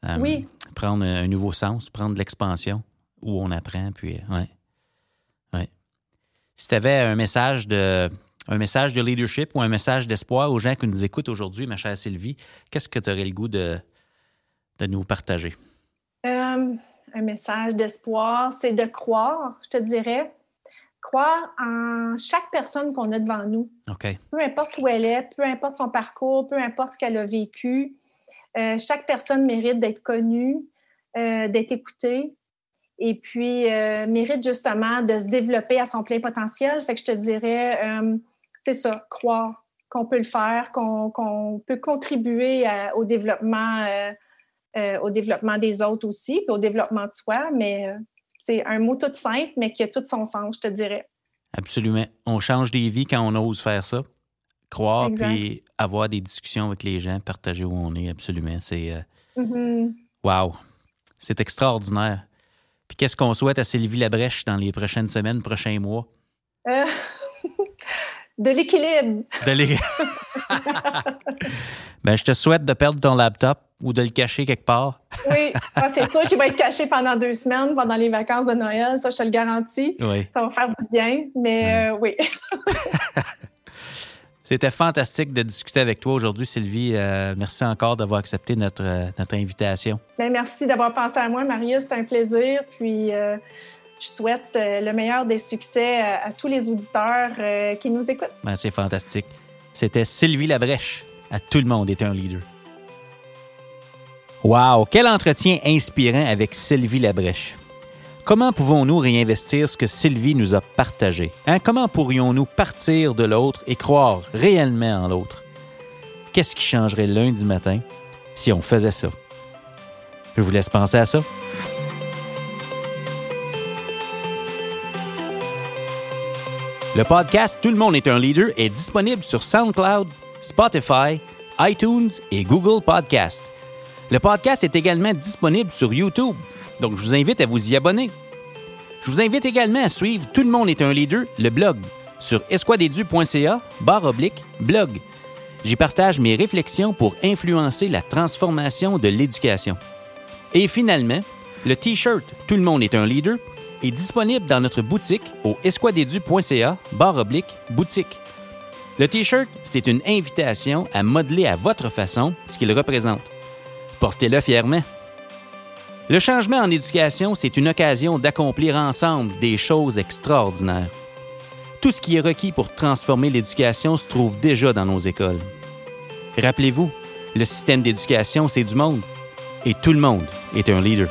euh, oui. prendre un nouveau sens, prendre de l'expansion où on apprend. Puis, ouais. Ouais. Si tu avais un message de un message de leadership ou un message d'espoir aux gens qui nous écoutent aujourd'hui, ma chère Sylvie, qu'est-ce que tu aurais le goût de, de nous partager? Euh, un message d'espoir, c'est de croire, je te dirais. Croire en chaque personne qu'on a devant nous. Peu importe où elle est, peu importe son parcours, peu importe ce qu'elle a vécu. Euh, chaque personne mérite d'être connue, euh, d'être écoutée et puis mérite justement de se développer à son plein potentiel. Fait que je te dirais, c'est ça, croire qu'on peut le faire, qu'on peut contribuer au développement euh, au développement des autres aussi, puis au développement de soi. Mais euh, c'est un mot tout simple, mais qui a tout son sens, je te dirais. Absolument. On change des vies quand on ose faire ça. Croire, puis avoir des discussions avec les gens, partager où on est, absolument. C'est. Euh, mm-hmm. Wow! C'est extraordinaire. Puis qu'est-ce qu'on souhaite à Sylvie Labrèche dans les prochaines semaines, prochains mois? l'équilibre. De l'équilibre. ben, je te souhaite de perdre ton laptop ou de le cacher quelque part. oui, ah, c'est sûr qu'il va être caché pendant deux semaines, pendant les vacances de Noël, ça, je te le garantis. Oui. Ça va faire du bien, mais euh, oui. C'était fantastique de discuter avec toi aujourd'hui, Sylvie. Euh, merci encore d'avoir accepté notre, euh, notre invitation. Bien, merci d'avoir pensé à moi, Marius. C'était un plaisir. Puis, je souhaite le meilleur des succès à, tous les auditeurs qui nous écoutent. Ben, c'est fantastique. C'était Sylvie Labrèche. À tout le monde est un leader. Wow, quel entretien inspirant avec Sylvie Labrèche. Comment pouvons-nous réinvestir ce que Sylvie nous a partagé? Hein? Comment pourrions-nous partir de l'autre et croire réellement en l'autre? Qu'est-ce qui changerait lundi matin si on faisait ça? Je vous laisse penser à ça. Le podcast Tout le monde est un leader est disponible sur SoundCloud, Spotify, iTunes et Google Podcast. Le podcast est également disponible sur YouTube, donc je vous invite à vous y abonner. Je vous invite également à suivre Tout le monde est un leader, le blog, sur esquadedu.ca, barre oblique, blog. J'y partage mes réflexions pour influencer la transformation de l'éducation. Et finalement, le T-shirt Tout le monde est un leader est disponible dans notre boutique au esquadedu.ca barre oblique boutique. Le T-shirt, c'est une invitation à modeler à votre façon ce qu'il représente. Portez-le fièrement. Le changement en éducation, c'est une occasion d'accomplir ensemble des choses extraordinaires. Tout ce qui est requis pour transformer l'éducation se trouve déjà dans nos écoles. Rappelez-vous, le système d'éducation, c'est du monde. Et tout le monde est un leader.